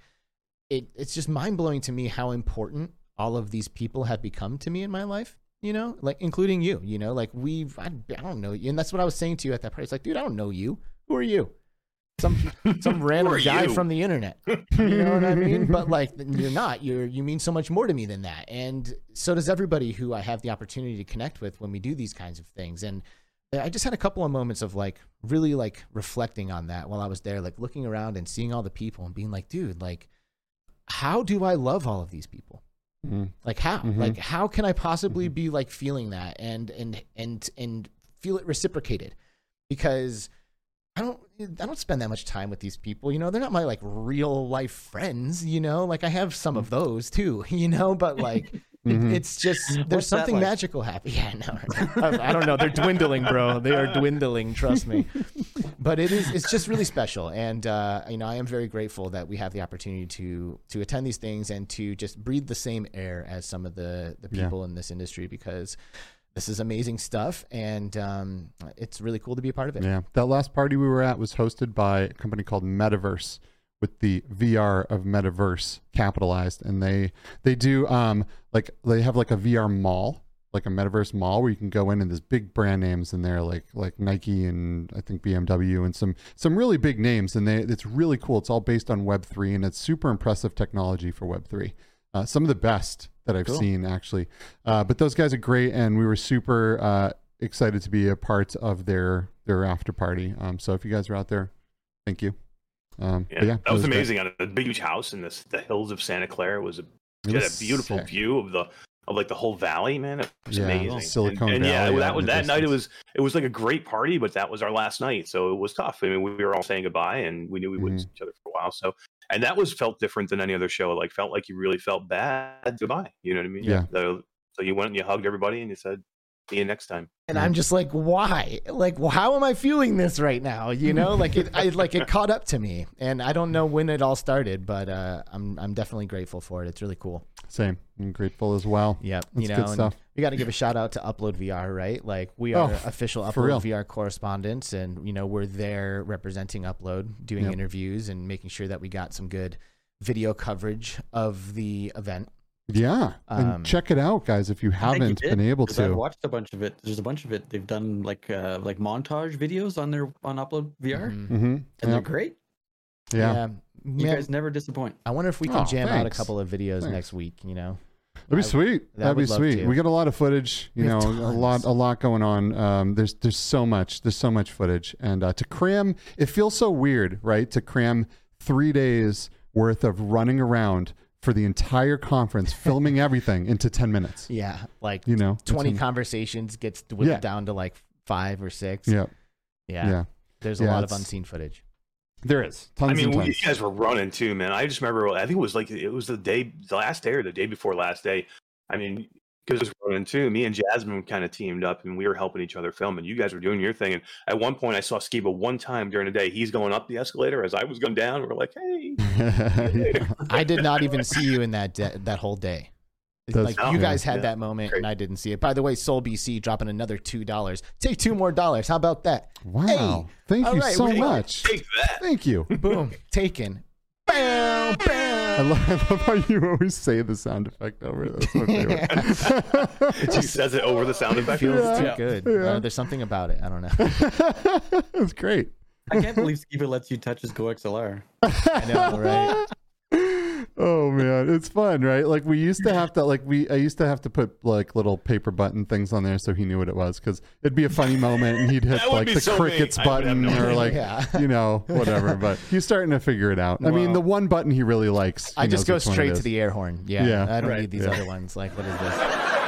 it it's just mind blowing to me how important all of these people have become to me in my life. You know, like including you. You know, like we've I, I don't know you, and that's what I was saying to you at that party. It's like, dude, I don't know you. Who are you? Some <laughs> some random guy you? from the internet. <laughs> You know what I mean? But like, you're not. You're you mean so much more to me than that, and so does everybody who I have the opportunity to connect with when we do these kinds of things. And I just had a couple of moments of like really like reflecting on that while I was there, like looking around and seeing all the people and being like, dude, like, how do I love all of these people? Mm. Like how? Mhm. Like how can I possibly be like feeling that and and and and feel it reciprocated? Because I don't I don't spend that much time with these people. You know, they're not my like real life friends, you know? Like I have some of those too, <laughs> you know, but like <laughs> it- Mhm. it's just there's What's something like? magical happening. Yeah, no. <laughs> I, I don't know. They're dwindling, bro. They are dwindling, trust me. <laughs> But it is it's just really special and uh, you know, I am very grateful that we have the opportunity to to attend these things and to just breathe the same air as some of the the Yeah. people in this industry because this is amazing stuff and um, it's really cool to be a part of it. Yeah, that last party we were at was hosted by a company called MetaVRse with the VR of MetaVRse capitalized, and they they do um like they have like a VR mall, like a Metaverse mall where you can go in and there's big brand names in there like like Nike and I think BMW and some some really big names, and they it's really cool. It's all based on Web three, and it's super impressive technology for Web three. Uh, some of the best that I've Cool. seen actually, uh, but those guys are great, and we were super uh, excited to be a part of their their after party. Um, so if you guys are out there, thank you. Um, Yeah, yeah, that was, great. amazing. On a big huge house in this, the hills of Santa Clara was a, It had was a beautiful sick. view of the of like the whole valley. Man, it was Yeah, amazing. Silicon and, and yeah, Valley out that was that night. It was it was like a great party, but that was our last night, so it was tough. I mean, we were all saying goodbye, and we knew we wouldn't Mhm. see each other for a while. So, and that was felt different than any other show. Like felt like you really felt bad goodbye. You know what I mean? Yeah. So, so you went and you hugged everybody, and you said, "See you next time." and I'm just like, why? Like, well, how am I feeling this right now? You know, like it, I like it caught up to me, and I don't know when it all started, but uh, I'm I'm definitely grateful for it. It's really cool. Same. I'm grateful as well. Yep, That's you know, good stuff. we got to give a shout out to Upload VR, right? Like we Oh, are f- official. Upload VR correspondents, and you know we're there representing Upload, doing Yep. interviews, and making sure that we got some good video coverage of the event. Yeah, and Um, check it out, guys. If you I think you haven't did, been able 'cause I've to, watched a bunch of it. There's a bunch of it. They've done like uh, like montage videos on their on Upload VR, Mhm. hmm and they're great. yeah, You Man, guys never disappoint. I wonder if we can Oh, jam out a couple of videos Thanks. next week. You know, that'd be sweet. that That'd be would love sweet. to. We got a lot of footage. You We know, a lot, a lot going on. Um, there's there's so much. There's so much footage, and uh, to cram, it feels so weird, right? To cram three days worth of running around for the entire conference, filming <laughs> everything into ten minutes. yeah, like You know, 20 conversations gets whittled Yeah. down to like five or six. Yeah, yeah. yeah. There's a Yeah, lot of it's- unseen footage. There is tons I mean, and we, you tons. guys were running too, man. I just remember. I think it was like it was the day, the last day, or the day before last day. I mean, because was running too. Me and Jasmine kind of teamed up, and we were helping each other film. And you guys were doing your thing. And at one point, I saw Skiba one time during the day. He's going up the escalator as I was going down. We're like, hey, <laughs> I did not even see you in that de- that whole day. It's That's- like you yeah. guys had Yeah. that moment Great. and I didn't see it. By the way, Soul BC dropping another two dollars. Take two more dollars. How about that? wow, thank all you right, so much. take that. Thank you. Boom, taken. Bam, I bam. love, <laughs> I love how you always say the sound effect over it. That's my favorite. <laughs> He says it over the sound <laughs> effect. Feels too Yeah. good. Yeah. Uh, there's something about it. I don't know. It's great. I can't believe Skiba lets you touch his Go XLR. I know, right? Oh man, it's fun, right? Like we used to have to, like we, I used to have to put like little paper button things on there so he knew what it was because it'd be a funny moment and he'd hit like the so crickets I button no or like Yeah. you know whatever. But <laughs> he's starting to figure it out. I mean, the one button he really likes. I just go which one it straight to the air horn. Yeah, Yeah. I don't Right. need these Yeah. other ones. Like, what is this? <laughs>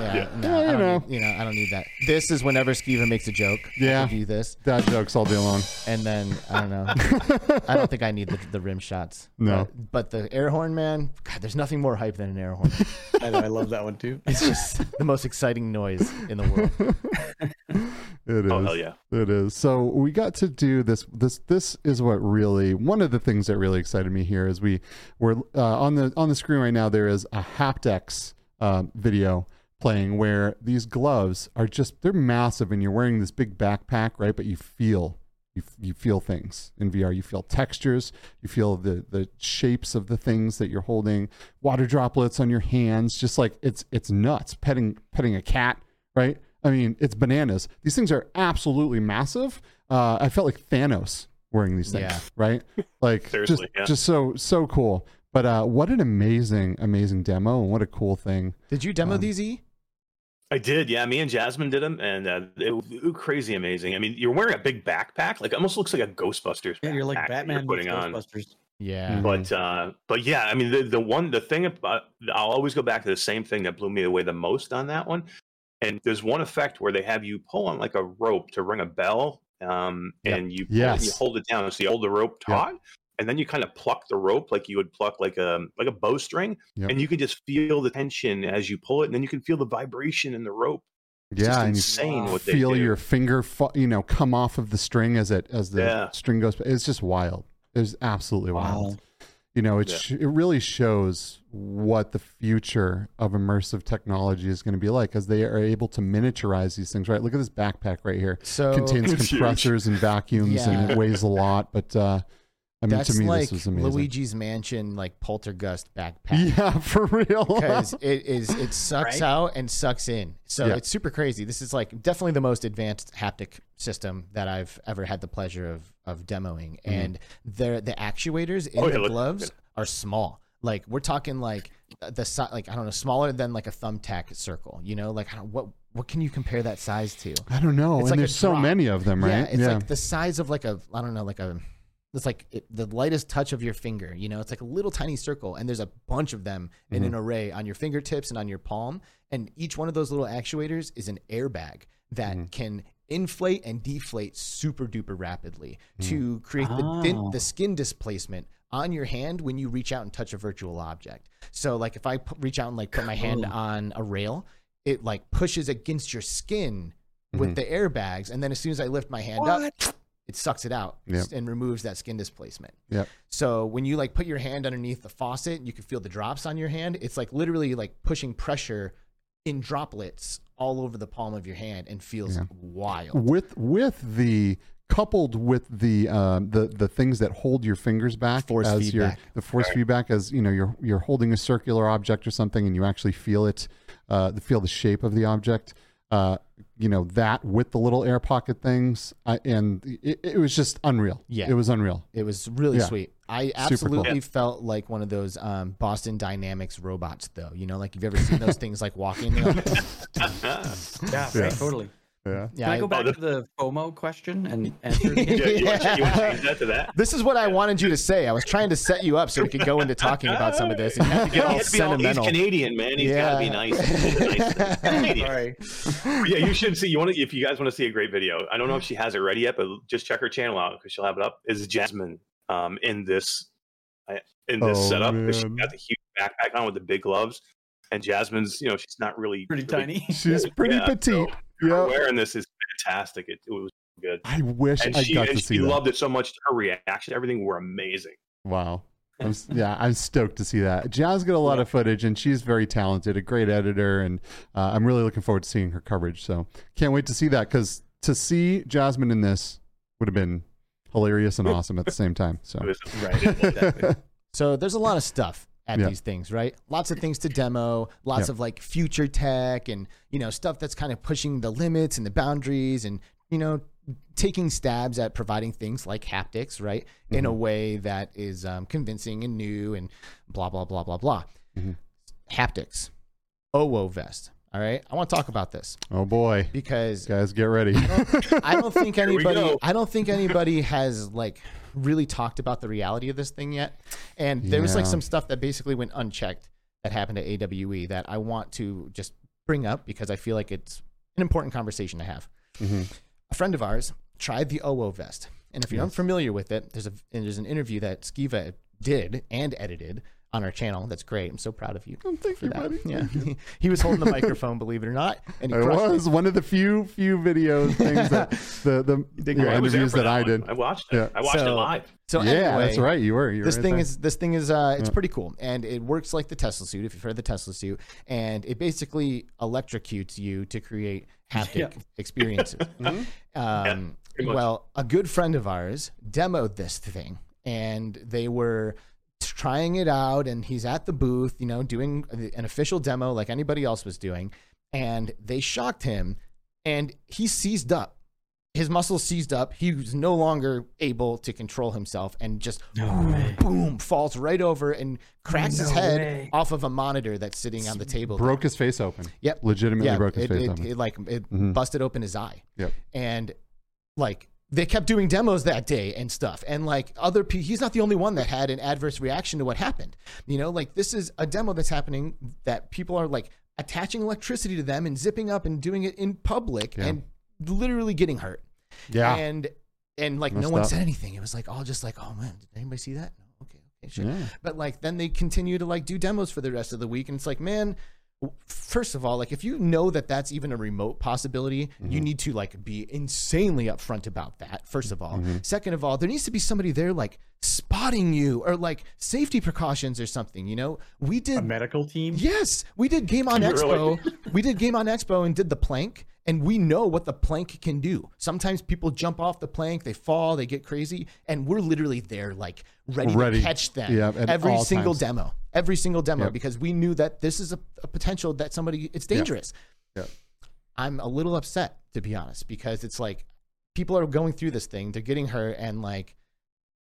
Yeah, no, Yeah, you know. Need, you know, I don't need that. This is whenever Skiva makes a joke. I Yeah. can do this, dad jokes all day long. and then I don't know. I don't think I need the, the rim shots. No. but, but the air horn, man. God, there's nothing more hype than an air horn. <laughs> I know, I love that one too. It's just the most exciting noise in the world. <laughs> It is. Oh hell yeah! It is. So we got to do this. This this is what really one of the things that really excited me here is we were uh, on the on the screen right now. There is a haptics um, video playing where these gloves are just they're massive and you're wearing this big backpack, right? But you feel you you, you feel things in VR. You feel textures, you feel the the shapes of the things that you're holding, water droplets on your hands, just like it's it's nuts. Petting petting a cat, right? I mean, it's bananas. These things are absolutely massive. Uh, I felt like Thanos wearing these things, Yeah. right? <laughs> Like just yeah. just so so cool. But uh, what an amazing amazing demo and what a cool thing. Did you demo Um, these? E? I did, yeah. Me and Jasmine did them, and uh, it, was- it was crazy amazing. I mean, you're wearing a big backpack, like it almost looks like a Ghostbusters. Yeah, you're like Batman You're putting meets on, Ghostbusters. Yeah. Mhm. but uh, but yeah, I mean, the the one the thing about I'll always go back to the same thing that blew me away the most on that one. And there's one effect where they have you pull on like a rope to ring a bell, um, Yep. and you pull it you hold it down, so you hold the rope Yep. Taut. And then you kind of pluck the rope like you would pluck like a like a bowstring, Yep. and you can just feel the tension as you pull it, and then you can feel the vibration in the rope. It's Yeah, and you insane what they feel do. your finger, fu- you know, come off of the string as it as the Yeah. string goes. It's just wild. It's absolutely wild. Wow. You know, it Yeah. sh- it really shows what the future of immersive technology is going to be like, as they are able to miniaturize these things. Right? Look at this backpack right here. So Contains <laughs> It's huge. compressors and vacuums, and it weighs a lot. But uh, I mean, that's to me, like this was amazing. Luigi's Mansion, like poltergust backpack. <laughs> Yeah, for real. because <laughs> it is it sucks Right? out and sucks in. So Yeah. it's super crazy. This is like definitely the most advanced haptic system that I've ever had the pleasure of of demoing. Mm-hmm. And the the actuators in Oh, yeah, the look- gloves are small. Like we're talking like uh, the size, like I don't know, smaller than like a thumbtack circle. You know, like I don't, what what can you compare that size to? I don't know. It's and like a there's so drop. many of them, right? Yeah, it's like the size of like a I don't know, like a it's like it, the lightest touch of your finger. You know, it's like a little tiny circle, and there's a bunch of them in Mm-hmm. an array on your fingertips and on your palm. And each one of those little actuators is an airbag that Mm-hmm. can inflate and deflate super duper rapidly Mm. to create the din- Oh. the skin displacement on your hand when you reach out and touch a virtual object. So like if I reach out and like put my hand on a rail, it like pushes against your skin Mm-hmm. with the airbags, and then as soon as I lift my hand up, it sucks it out Yep. and removes that skin displacement. Yep. So when you like put your hand underneath the faucet, you can feel the drops on your hand. It's like literally like pushing pressure in droplets all over the palm of your hand and feels Yeah. wild. with with the coupled with the um, the the things that hold your fingers back Force as your the force feedback as you know you're you're holding a circular object or something and you actually feel it uh, feel the shape of the object uh, you know that with the little air pocket things I, and it, it was just unreal Yeah. it was unreal It was really Yeah. sweet. I Super cool. absolutely felt like one of those um, Boston Dynamics robots, though. You know, like you've ever seen those <laughs> things like walking? Like, Yeah, <laughs> Yeah. right, totally. Yeah yeah, Can I I- go back the- to the FOMO question and <laughs> answer Yeah, you, want to, you want to change that to that? <laughs> This is what I wanted you to say. I was trying to set you up so we could go into talking about some of this, and you had to get <laughs> all has to be all- he's Canadian, man. He's got to be nice. nice. Canadian. Sorry. yeah, you should see. You want to, if you guys want to see a great video. I don't know if she has it ready yet, but just check her channel out because she'll have it up. Is Jasmine um, in this I- in this Oh, setup? 'cause She man. got the huge backpack on with the big gloves, and Jasmine's, you know, she's not really Pretty really- tiny. she's pretty Yeah, petite Her wearing this is fantastic. It, it was good, I wish and I she got and to see she that loved it so much. Her reaction, everything were amazing. Wow. I'm, yeah, I'm stoked to see that. Jazz got a lot of footage, and she's very talented, a great editor, and uh, I'm really looking forward to seeing her coverage. So can't wait to see that because to see Jasmine in this would have been hilarious and <laughs> awesome at the same time. So Right. Exactly. <laughs> So there's a lot of stuff at Yeah. these things, right? Lots of things to demo, lots Yeah. of like future tech and, you know, stuff that's kind of pushing the limits and the boundaries and, you know, taking stabs at providing things like haptics, right? In a way that is um, convincing and new and blah, blah, blah, blah, blah. Mhm. Haptics. OWO vest. All right. I want to talk about this oh boy, because guys, get ready. <laughs> I don't think Here we anybody. I don't think anybody has like really talked about the reality of this thing yet. And there was like some stuff that basically went unchecked that happened at AWE that I want to just bring up because I feel like it's an important conversation to have. Mhm. A friend of ours tried the OWO vest, and if you're Yes. unfamiliar with it, there's a and there's an interview that Skiva did and edited on our channel. That's great. I'm so proud of you Oh, thank for you, that. buddy. Yeah, <laughs> he was holding the microphone, believe it or not, and he It crushed was one of the few few videos <laughs> things that the the, did the great. I was there interviews for that, I did. I watched it. Yeah. I watched it live. So yeah, anyway, that's right. You were. You were this right thing there. is this thing is uh it's Yeah. pretty cool and it works like the tesla suit if you've heard of the tesla suit and it basically electrocutes you to create haptic Yeah. experiences <laughs> Mm-hmm. um Pretty. Well, a good friend of ours demoed this thing, and they were trying it out. And he's at the booth, you know, doing an official demo like anybody else was doing. And they shocked him, and he seized up. His muscles seized up. He was no longer able to control himself, and just boom, boom, falls right over and cracks his head way. off of a monitor that's sitting on the table. there. Broke his face open. Yep. Legitimately yeah, broke his it, face it, open. it, like it Mhm. busted open his eye. Yep. And like they kept doing demos that day and stuff. And like other people, he's not the only one that had an adverse reaction to what happened. You know, like this is a demo that's happening that people are like attaching electricity to them and zipping up and doing it in public Yeah. and literally getting hurt. yeah. And and like no one up. said anything. It was like all just like, oh man, did anybody see that? No. Okay. Okay. Sure. Yeah. But like then they continue to like do demos for the rest of the week, and it's like, man, first of all, like if you know that that's even a remote possibility, Mm-hmm. you need to like be insanely upfront about that. First of all, Mm-hmm. second of all, there needs to be somebody there like spotting you or like safety precautions or something. You know, we did A medical team. Yes, we did Game <laughs> on Really? Expo. we did Game on Expo and did the plank, and we know what the plank can do. Sometimes people jump off the plank, they fall, they get crazy, and we're literally there, like ready, Ready. to catch them Yeah, every single times. demo, every single demo, Yep. because we knew that this is a, a potential that somebody it's dangerous. Yep. I'm a little upset to be honest because it's like people are going through this thing, they're getting hurt, and like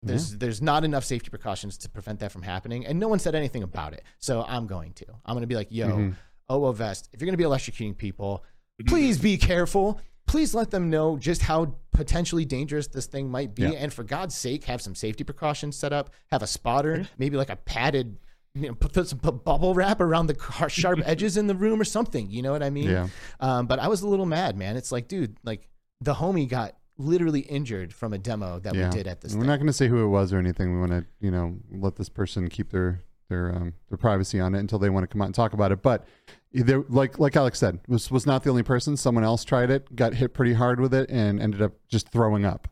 there's there's not enough safety precautions to prevent that from happening, and no one said anything about it. So I'm going to. I'm going to be like, yo, Mhm. OWO Vest, if you're going to be electrocuting people, please be careful. Please let them know just how potentially dangerous this thing might be, Yeah. and for God's sake, have some safety precautions set up. Have a spotter, maybe like a padded. You know, put, put some put bubble wrap around the car- <laughs> sharp edges in the room or something. You know what I mean? Yeah. Um, but I was a little mad, man. It's like, dude, like the homie got literally injured from a demo that yeah. we did at this. We're thing. not going to say who it was or anything. We want to, you know, let this person keep their their um, their privacy on it until they want to come out and talk about it. But there, like like Alex said, was was not the only person. Someone else tried it, got hit pretty hard with it, and ended up just throwing up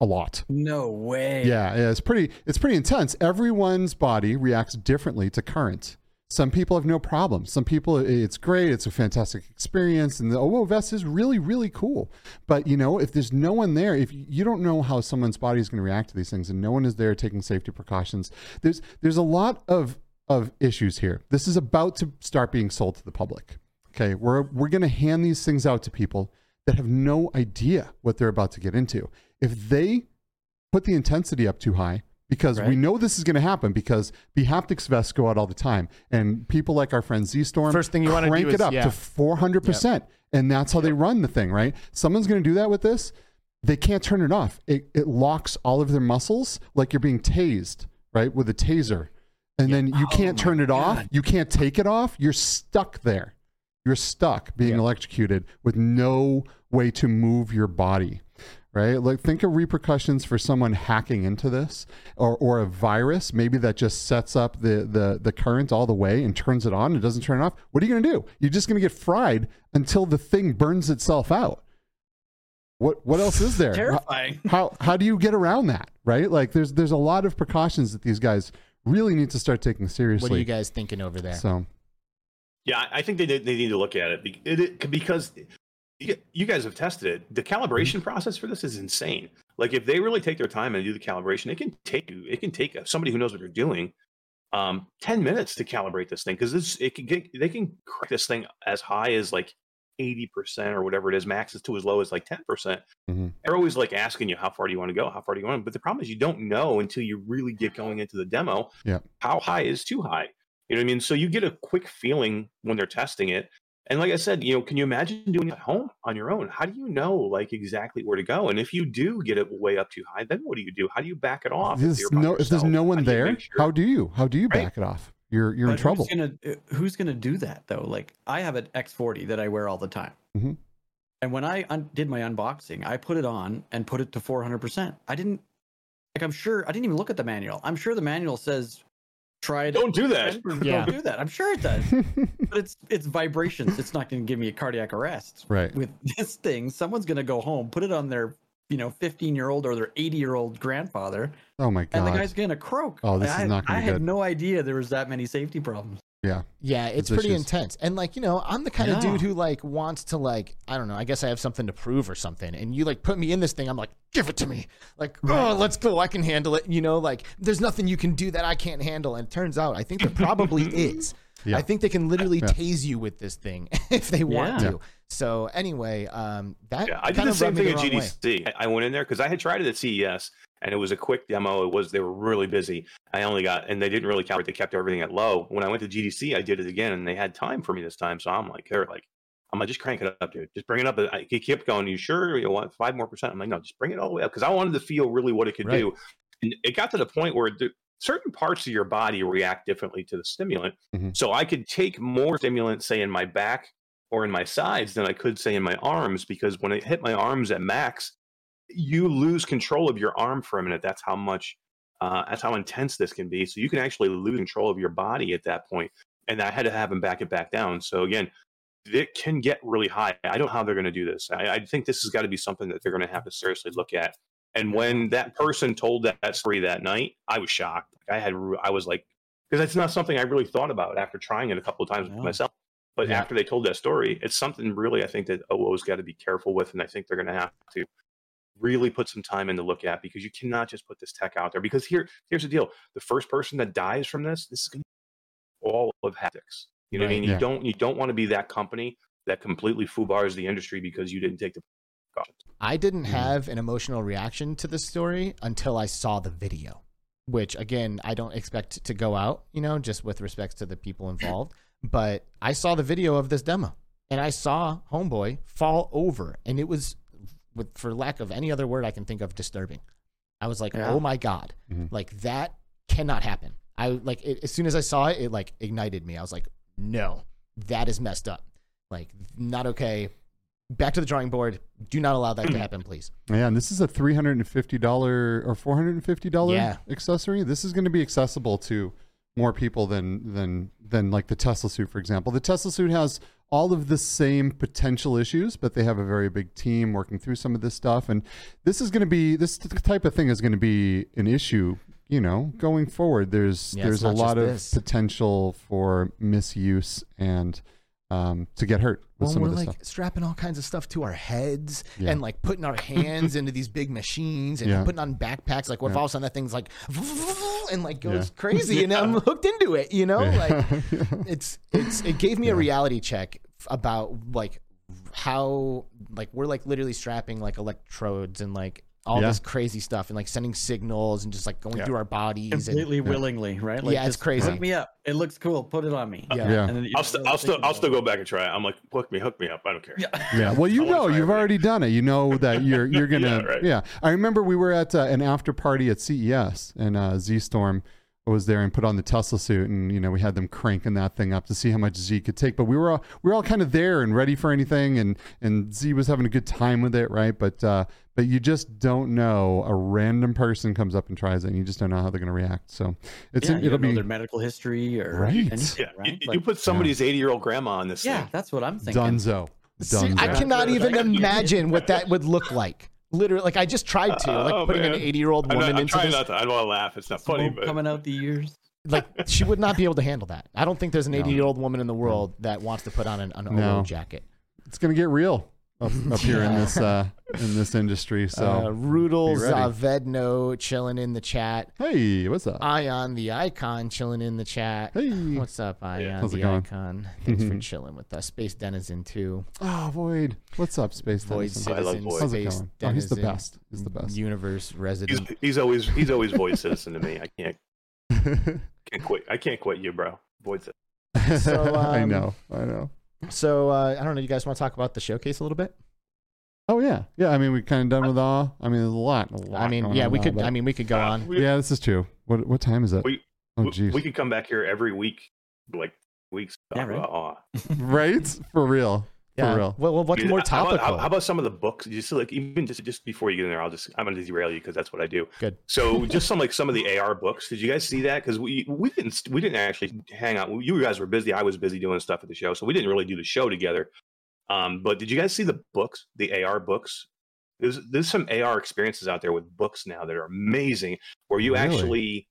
a lot. No way. Yeah, yeah, it's pretty it's pretty intense. Everyone's body reacts differently to current. Some people have no problem. Some people it's great. It's a fantastic experience, and the oh, OWO vest is really really cool. But you know, if there's no one there, if you don't know how someone's body is going to react to these things, and no one is there taking safety precautions, there's there's a lot of of issues here. This is about to start being sold to the public. Okay, we're we're going to hand these things out to people that have no idea what they're about to get into. If they put the intensity up too high because we know this is going to happen because the haptics vests go out all the time and people like our friend Z Storm First thing you wanna crank do is- it up yeah. to 400% and that's how they run the thing right? Someone's going to do that with this they can't turn it off. It, it locks all of their muscles like you're being tased right with a taser and then you Oh can't turn it off you can't take it off you're stuck there. You're stuck being electrocuted with no way to move your body right? Like think of repercussions for someone hacking into this or, or a virus. Maybe that just sets up the, the the current all the way and turns it on. And doesn't turn it off. What are you going to do? You're just going to get fried until the thing burns itself out. What what else is there? How, Terrifying. how how do you get around that right? Like there's there's a lot of precautions that these guys really need to start taking seriously What are you guys thinking over there? so Yeah, I I think they they need to look at it, be- it, it because you guys have tested it. The calibration process for this is insane. Like if they really take their time and do the calibration, it can take you. It can take somebody who knows what they're doing, um, ten minutes to calibrate this thing because this it can get they can crank this thing as high as like eighty percent or whatever it is. Max is to as low as like ten percent. Mhm. They're always like asking you how far do you want to go, how far do you want. But the problem is you don't know until you really get going into the demo. Yeah. How high is too high? You know what I mean? So you get a quick feeling when they're testing it. And like I said, you know, can you imagine doing it at home on your own? How do you know like exactly where to go? And if you do get it way up too high, then what do you do? How do you back it off? if There's no, if there's no one do you there, make sure- how do you? How do you Right. back it off? You're you're in trouble. Who's gonna Who's gonna do that though? Like I have an X40 that I wear all the time, Mhm. and when I un- did my unboxing, I put it on and put it to 400. percent I didn't like. I'm sure I didn't even look at the manual. I'm sure the manual says try it. Don't do that. <laughs> Yeah. Don't do that. I'm sure it does. <laughs> but it's it's vibrations. It's not going to give me a cardiac arrest. right. With <laughs> this thing, someone's going to go home, put it on their you know 15 year old or their 80 year old grandfather, Oh my god. and the guy's going to croak. Oh, this is I, not gonna I be had good. no idea there was that many safety problems. Yeah, it's It's pretty intense. And like, you know, I'm the kind of dude who like wants to like, I don't know, I guess I have something to prove or something. And you like put me in this thing, I'm like, give it to me. Like, oh, let's go. I can handle it. You know, like there's nothing you can do that I can't handle. And it turns out I think there probably <laughs> is. Yeah. I think they can literally Yeah. tase you with this thing <laughs> if they want Yeah. to. So anyway, um that Yeah, I did kind the of same thing at wrong way. GDC. I went in there because I had tried it at CES and it was a quick demo. It was they were really busy. I only got and they didn't really count. They kept everything at low. When I went to GDC, I did it again and they had time for me this time. So I'm like, they're like, I'm like, just crank it up, dude. Just bring it up. I, he kept going. You sure you want five more percent? I'm like, no, just bring it all the way up because I wanted to feel really what it could Right. do. And it got to the point where the, certain parts of your body react differently to the stimulant. Mhm. So I could take more stimulant, say in my back or in my sides, than I could say in my arms because when it hit my arms at max, you lose control of your arm for a minute. That's how much, uh, that's how intense this can be. So you can actually lose control of your body at that point. And I had to have him back it back down. So again, it can get really high. I don't know how they're going to do this. I, I think this has got to be something that they're going to have to seriously look at. And when that person told that, that story that night, I was shocked. I had, I was like, because that's not something I really thought about after trying it a couple of times No. myself. But Yeah. after they told that story, it's something really I think that OWO's got to be careful with, and I think they're going to have to really put some time in to look at because you cannot just put this tech out there. Because here, here's the deal: the first person that dies from this, this is going to be all of haptics. You know what I Right. mean? You don't you don't want to be that company that completely foobars the industry because you didn't take the precautions. I didn't Mhm. have an emotional reaction to this story until I saw the video, which again, I don't expect to go out, you know, just with respect to the people involved. But I saw the video of this demo and I saw Homeboy fall over, and it was, with, for lack of any other word I can think of, disturbing. I was like, Yeah. oh my God, Mhm. like that cannot happen. I like, it, as soon as I saw it, it like ignited me. I was like, no, that is messed up. Like, not okay. Back to the drawing board. Do not allow that to happen, please. Yeah, and this is a three hundred and fifty dollar or four hundred and fifty dollar Yeah. accessory. This is going to be accessible to more people than than than like the Tesla suit, for example. The Tesla suit has all of the same potential issues, but they have a very big team working through some of this stuff. And this is going to be this type of thing is going to be an issue. You know, going forward, there's Yeah, there's a lot of this. potential for misuse and um, to get hurt with Well, some we're of this like stuff. strapping all kinds of stuff to our heads Yeah. and like putting our hands into these big machines and Yeah. putting on backpacks. Like, what if all of a sudden that thing's like and like goes Yeah. crazy and I'm <laughs> hooked into it? You know, like <laughs> it's it's it gave me a reality check about like how like we're like literally strapping like electrodes and like all Yeah. this crazy stuff and like sending signals and just like going Yeah. through our bodies and completely willingly, right? Yeah, it's crazy. Hook me up. It looks cool. Put it on me. Yeah. Yeah. And then I'll, don't st- I'll still I'll still go back and try it. I'm like, hook me, hook me up. I don't care. Yeah. Yeah, well, you know, you've it. already done it. You know <laughs> that you're you're gonna. Yeah, yeah. I remember we were at uh, an after party at CES, and uh, Z Storm was there and put on the Tesla suit, and you know we had them cranking that thing up to see how much Z could take. But we were all we were all kind of there and ready for anything, and and Z was having a good time with it, right? But uh, but you just don't know. A random person comes up and tries it, and you just don't know how they're gonna react. So it's Yeah, you it'll don't know be their medical history or Right. anything, Yeah, right? you, Like, you put somebody's 80 year old grandma on this yeah, thing. that's what I'm thinking. Dunzo. See, I cannot even imagine what that would look like. Literally, like I just tried to, like Oh, putting an 80 year old I'm, woman not, I'm into this. not to. I don't want to laugh. It's not funny, but coming out the ears. like she would not be able to handle that. I don't think there's an No. 80 year old woman in the world that wants to put on an, an No. OWO jacket. it's gonna get real up, <laughs> up here in this uh, in this industry. So uh, Rudel be. Zavedno chilling in the chat. hey, what's up? Ion the icon chilling in the chat. Hey. What's up, Ion How's the icon? Thanks for <laughs> chilling with us. Space Denizen too. Oh, Void. What's up, Space Void Denizen? I love Void. How's it Space going? Oh, he's the best. He's the best. Universe resident. he's always he's always void citizen to me. I <laughs> can't can't quit. I can't quit you, bro. Void citizen. So, I um, know. I know. So uh, I don't know. You guys want to talk about the showcase a little bit? Oh yeah, yeah. I mean, we kind of done with all. I mean, there's a lot. A lot I mean, yeah, we now, could. but- I mean, we could go Uh, on. we- yeah, this is true. What what time is it? We- oh, we, jeez. we could come back here every week, like weeks. Yeah, right. <laughs> right? For real. Yeah. For real. Well, well, what's Dude, more how about- topical? How, how about some of the books? Just like even just just before you get in there, I'll just I'm gonna derail you because that's what I do. Good. So just some like some of the AR books. Did you guys see that? Because we we didn't we didn't actually hang out. You guys were busy. I was busy doing stuff at the show, so we didn't really do the show together. Um, but did you guys see the books, the AR books? There's there's some AR experiences out there with books now that are amazing, where you Really? actually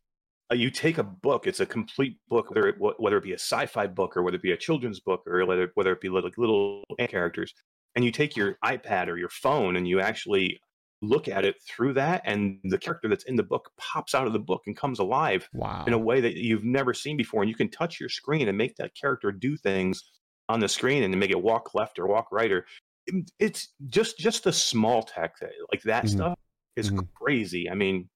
you take a book it's a complete book whether it whether it be a sci-fi book or whether it be a children's book or whether, whether it be little, little characters and you take your ipad or your phone and you actually look at it through that and the character that's in the book pops out of the book and comes alive Wow. in a way that you've never seen before and you can touch your screen and make that character do things on the screen and make it walk left or walk right or it's just just the small tech that, like that Mhm. stuff is Mhm. crazy i mean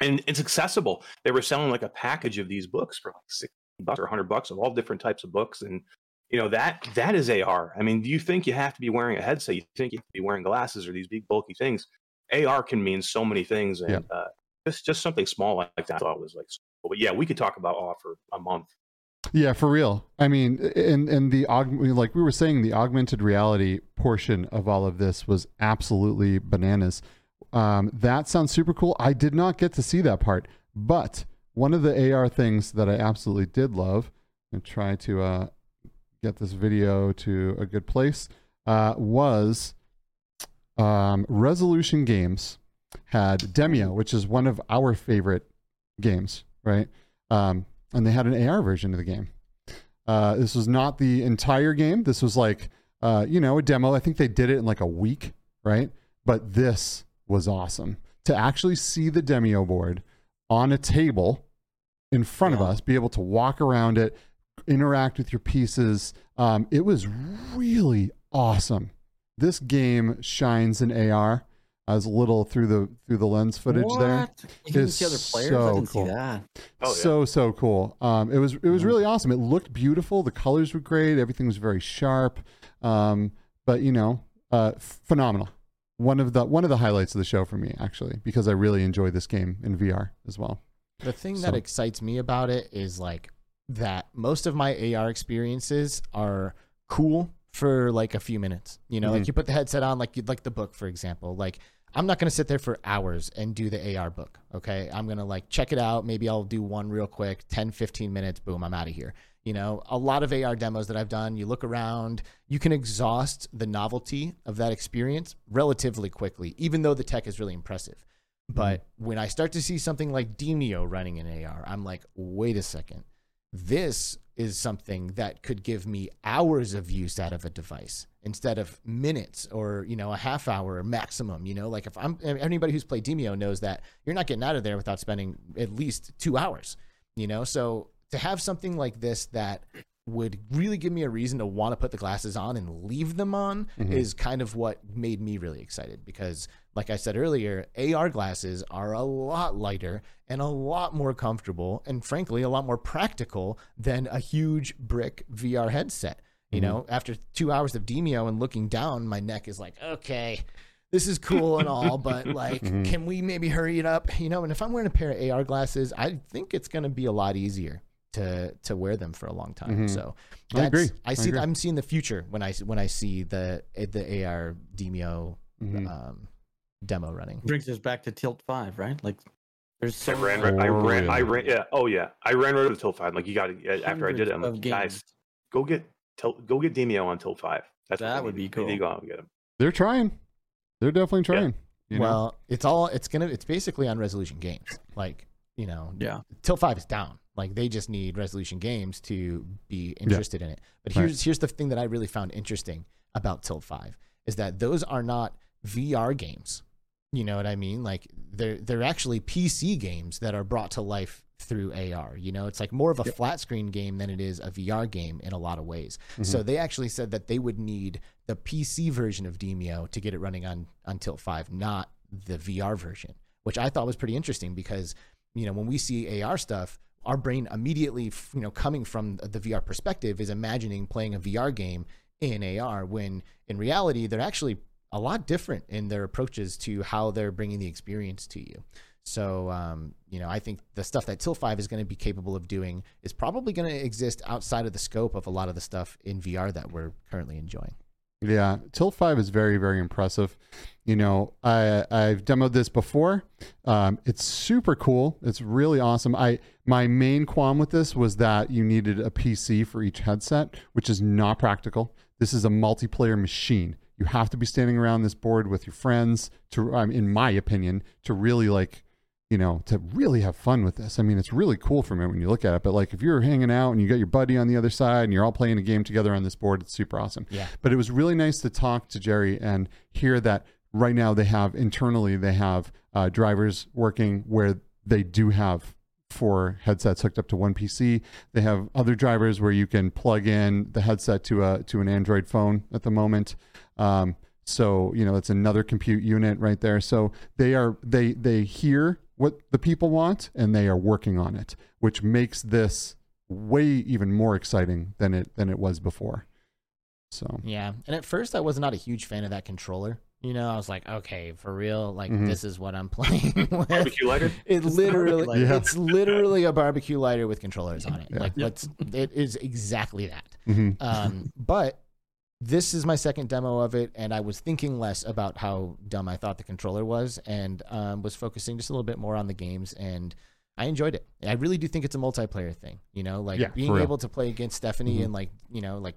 and it's accessible they were selling like a package of these books for like 60 bucks or 100 bucks of all different types of books and you know that that is ar i mean do you think you have to be wearing a headset you think you have to be wearing glasses or these big bulky things ar can mean so many things and Yeah. uh, just just something small like that i thought was like cool. but yeah we could talk about awe for a month Yeah, for real. I mean, and and the aug- like we were saying, the augmented reality portion of all of this was absolutely bananas. Um, that sounds super cool. I did not get to see that part, but one of the AR things that I absolutely did love, and try to uh, get this video to a good place, uh, was um, Resolution Games had Demeo, which is one of our favorite games, right? Um, and they had an AR version of the game. Uh, this was not the entire game. This was like, uh, you know, a demo. I think they did it in like a week, right? But this was awesome to actually see the Demeo board on a table in front of us, be able to walk around it, interact with your pieces. Um, it was really awesome. This game shines in AR. I was a little through the through the lens footage there What? You can is see other players. so I cool. see that. Oh, yeah. so so cool. Um, it was it was Mhm. really awesome. It looked beautiful. The colors were great. Everything was very sharp. Um, but you know, uh, phenomenal. One of the one of the highlights of the show for me actually because I really enjoy this game in VR as well. The thing that excites me about it is like that most of my AR experiences are cool for like a few minutes. You know, Mhm. like you put the headset on, like you'd like the book, for example. Like I'm not going to sit there for hours and do the AR book. Okay. I'm going to like check it out. Maybe I'll do one real quick, 10, 15 minutes. Boom, I'm out of here. You know, a lot of AR demos that I've done, you look around, you can exhaust the novelty of that experience relatively quickly, even though the tech is really impressive. Mm-hmm. But when I start to see something like Demeo running in AR, I'm like, wait a second. This is something that could give me hours of use out of a device instead of minutes or, you know, a half hour maximum. You know, like if I'm anybody who's played Demeo knows that you're not getting out of there without spending at least two hours, you know? So to have something like this that would really give me a reason to want to put the glasses on and leave them on Mhm. is kind of what made me really excited because like I said earlier, AR glasses are a lot lighter and a lot more comfortable and frankly a lot more practical than a huge brick VR headset. You know, after 2 hours of Demeo and looking down, my neck is like, "Okay, this is cool and all, but <laughs> like Mhm. can we maybe hurry it up?" You know, and if I'm wearing a pair of AR glasses, I think it's going to be a lot easier to to wear them for a long time. Mhm. So I that's, agree. I I see. agree. I'm seeing the future when I when I see the the AR Demeo Mhm. um, demo running. Brings us back to Tilt Five, right? Like, there's so I ran, many- I ran, I Oh, ran, yeah, oh yeah, I ran right over to Tilt Five. Like you got to after I did it, I'm like, guys, go get Tilt, go get Demeo on Tilt Five. That's That would need. be We need cool. go out and get him. They're trying. They're definitely trying. you know? well, it's all it's gonna it's basically on resolution games. Like you know, Yeah. Tilt Five is down. Like they just need resolution games to be interested in it. But Right. here's here's the thing that I really found interesting about Tilt Five is that those are not VR games. You know what I mean? Like they're they're actually PC games that are brought to life through AR. You know, it's like more of a flat screen game than it is a VR game in a lot of ways. Mm-hmm. So they actually said that they would need the PC version of Demeo to get it running on on Tilt 5, not the VR version, which I thought was pretty interesting because, you know, when we see AR stuff, our brain immediately, you know, coming from the VR perspective is imagining playing a VR game in AR when in reality they're actually a lot different in their approaches to how they're bringing the experience to you. So, um, you know, I think the stuff that Tilt 5 is going to be capable of doing is probably going to exist outside of the scope of a lot of the stuff in VR that we're currently enjoying. Yeah, Tilt Five is very, very impressive. You know, I I've demoed this before. Um, it's super cool. It's really awesome. I my main qualm with this was that you needed a PC for each headset, which is not practical. This is a multiplayer machine. You have to be standing around this board with your friends to, um, in my opinion, to really like you know, to really have fun with this. I mean, it's really cool from it when you look at it. But like if you're hanging out and you got your buddy on the other side and you're all playing a game together on this board, it's super awesome. Yeah. But it was really nice to talk to Jeri and hear that right now they have internally they have uh, drivers working where they do have four headsets hooked up to one PC. They have other drivers where you can plug in the headset to a to an Android phone at the moment. Um, so you know it's another compute unit right there. So they are they they hear what the people want and they are working on it, which makes this way even more exciting than it than it was before. So Yeah. And at first, I was not a huge fan of that controller. You know, I was like, okay, for real, like Mhm. this is what I'm <laughs> playing with. Barbecue lighter. <laughs> It literally, lighter. Yeah. it's literally a barbecue lighter with controllers on it. Yeah. Like, Yep. let's, it is exactly that. mhm. Um, <laughs> but this is my second demo of it, and I was thinking less about how dumb I thought the controller was, and um, was focusing just a little bit more on the games, and I enjoyed it. I really do think it's a multiplayer thing. You know, like Yeah, being able to play against Stephanie Mhm. and like you know like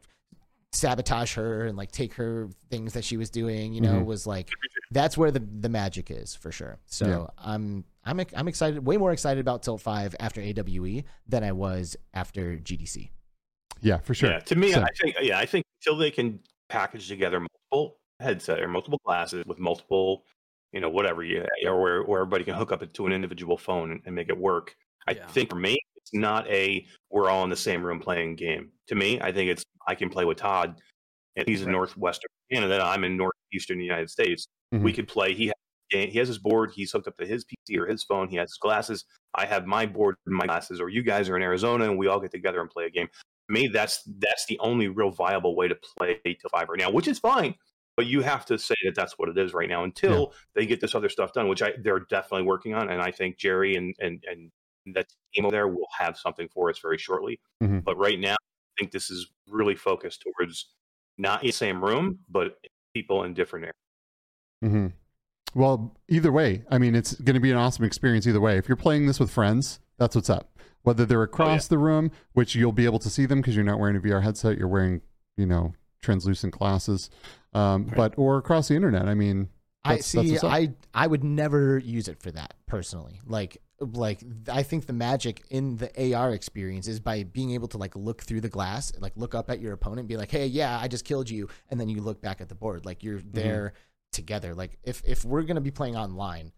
sabotage her and like take her things that she was doing. You know, Mhm. was like that's where the the magic is for sure. So Yeah. I'm I'm I'm excited, way more excited about Tilt Five after AWE than I was after GDC. yeah, for sure. Yeah, to me, So- I think yeah, I think until they can package together multiple headset or multiple glasses with multiple, you know, whatever, yeah, or where, where everybody can hook up it to an individual phone and, and make it work. I Yeah. think for me, it's not a we're all in the same room playing game. To me, I think it's I can play with Todd, and he's in Right. northwestern Canada. I'm in northeastern United States. Mhm. We could play. He has, he has his board. He's hooked up to his PC or his phone. He has his glasses. I have my board and my glasses. Or you guys are in Arizona, and we all get together and play a game. To me, that's that's the only real viable way to play Tilt Five right now, which is fine. But you have to say that that's what it is right now until they get this other stuff done, which I they're definitely working on. And I think Jeri and and and that team over there will have something for us very shortly. Mhm. But right now, I think this is really focused towards not in the same room, but people in different areas. Mm-hmm. Well, either way, I mean, it's going to be an awesome experience either way. If you're playing this with friends, that's what's up. Whether they're across the room, which you'll be able to see them because you're not wearing a VR headset, you're wearing, you know, translucent glasses, um, Right. but or across the internet. I mean, I That's- that's see. what's up. I I would never use it for that personally. Like like I think the magic in the AR experience is by being able to like look through the glass, like look up at your opponent, and be like, "Hey, yeah, I just killed you," and then you look back at the board, like you're Mm-hmm. there together. Like if if we're gonna be playing online,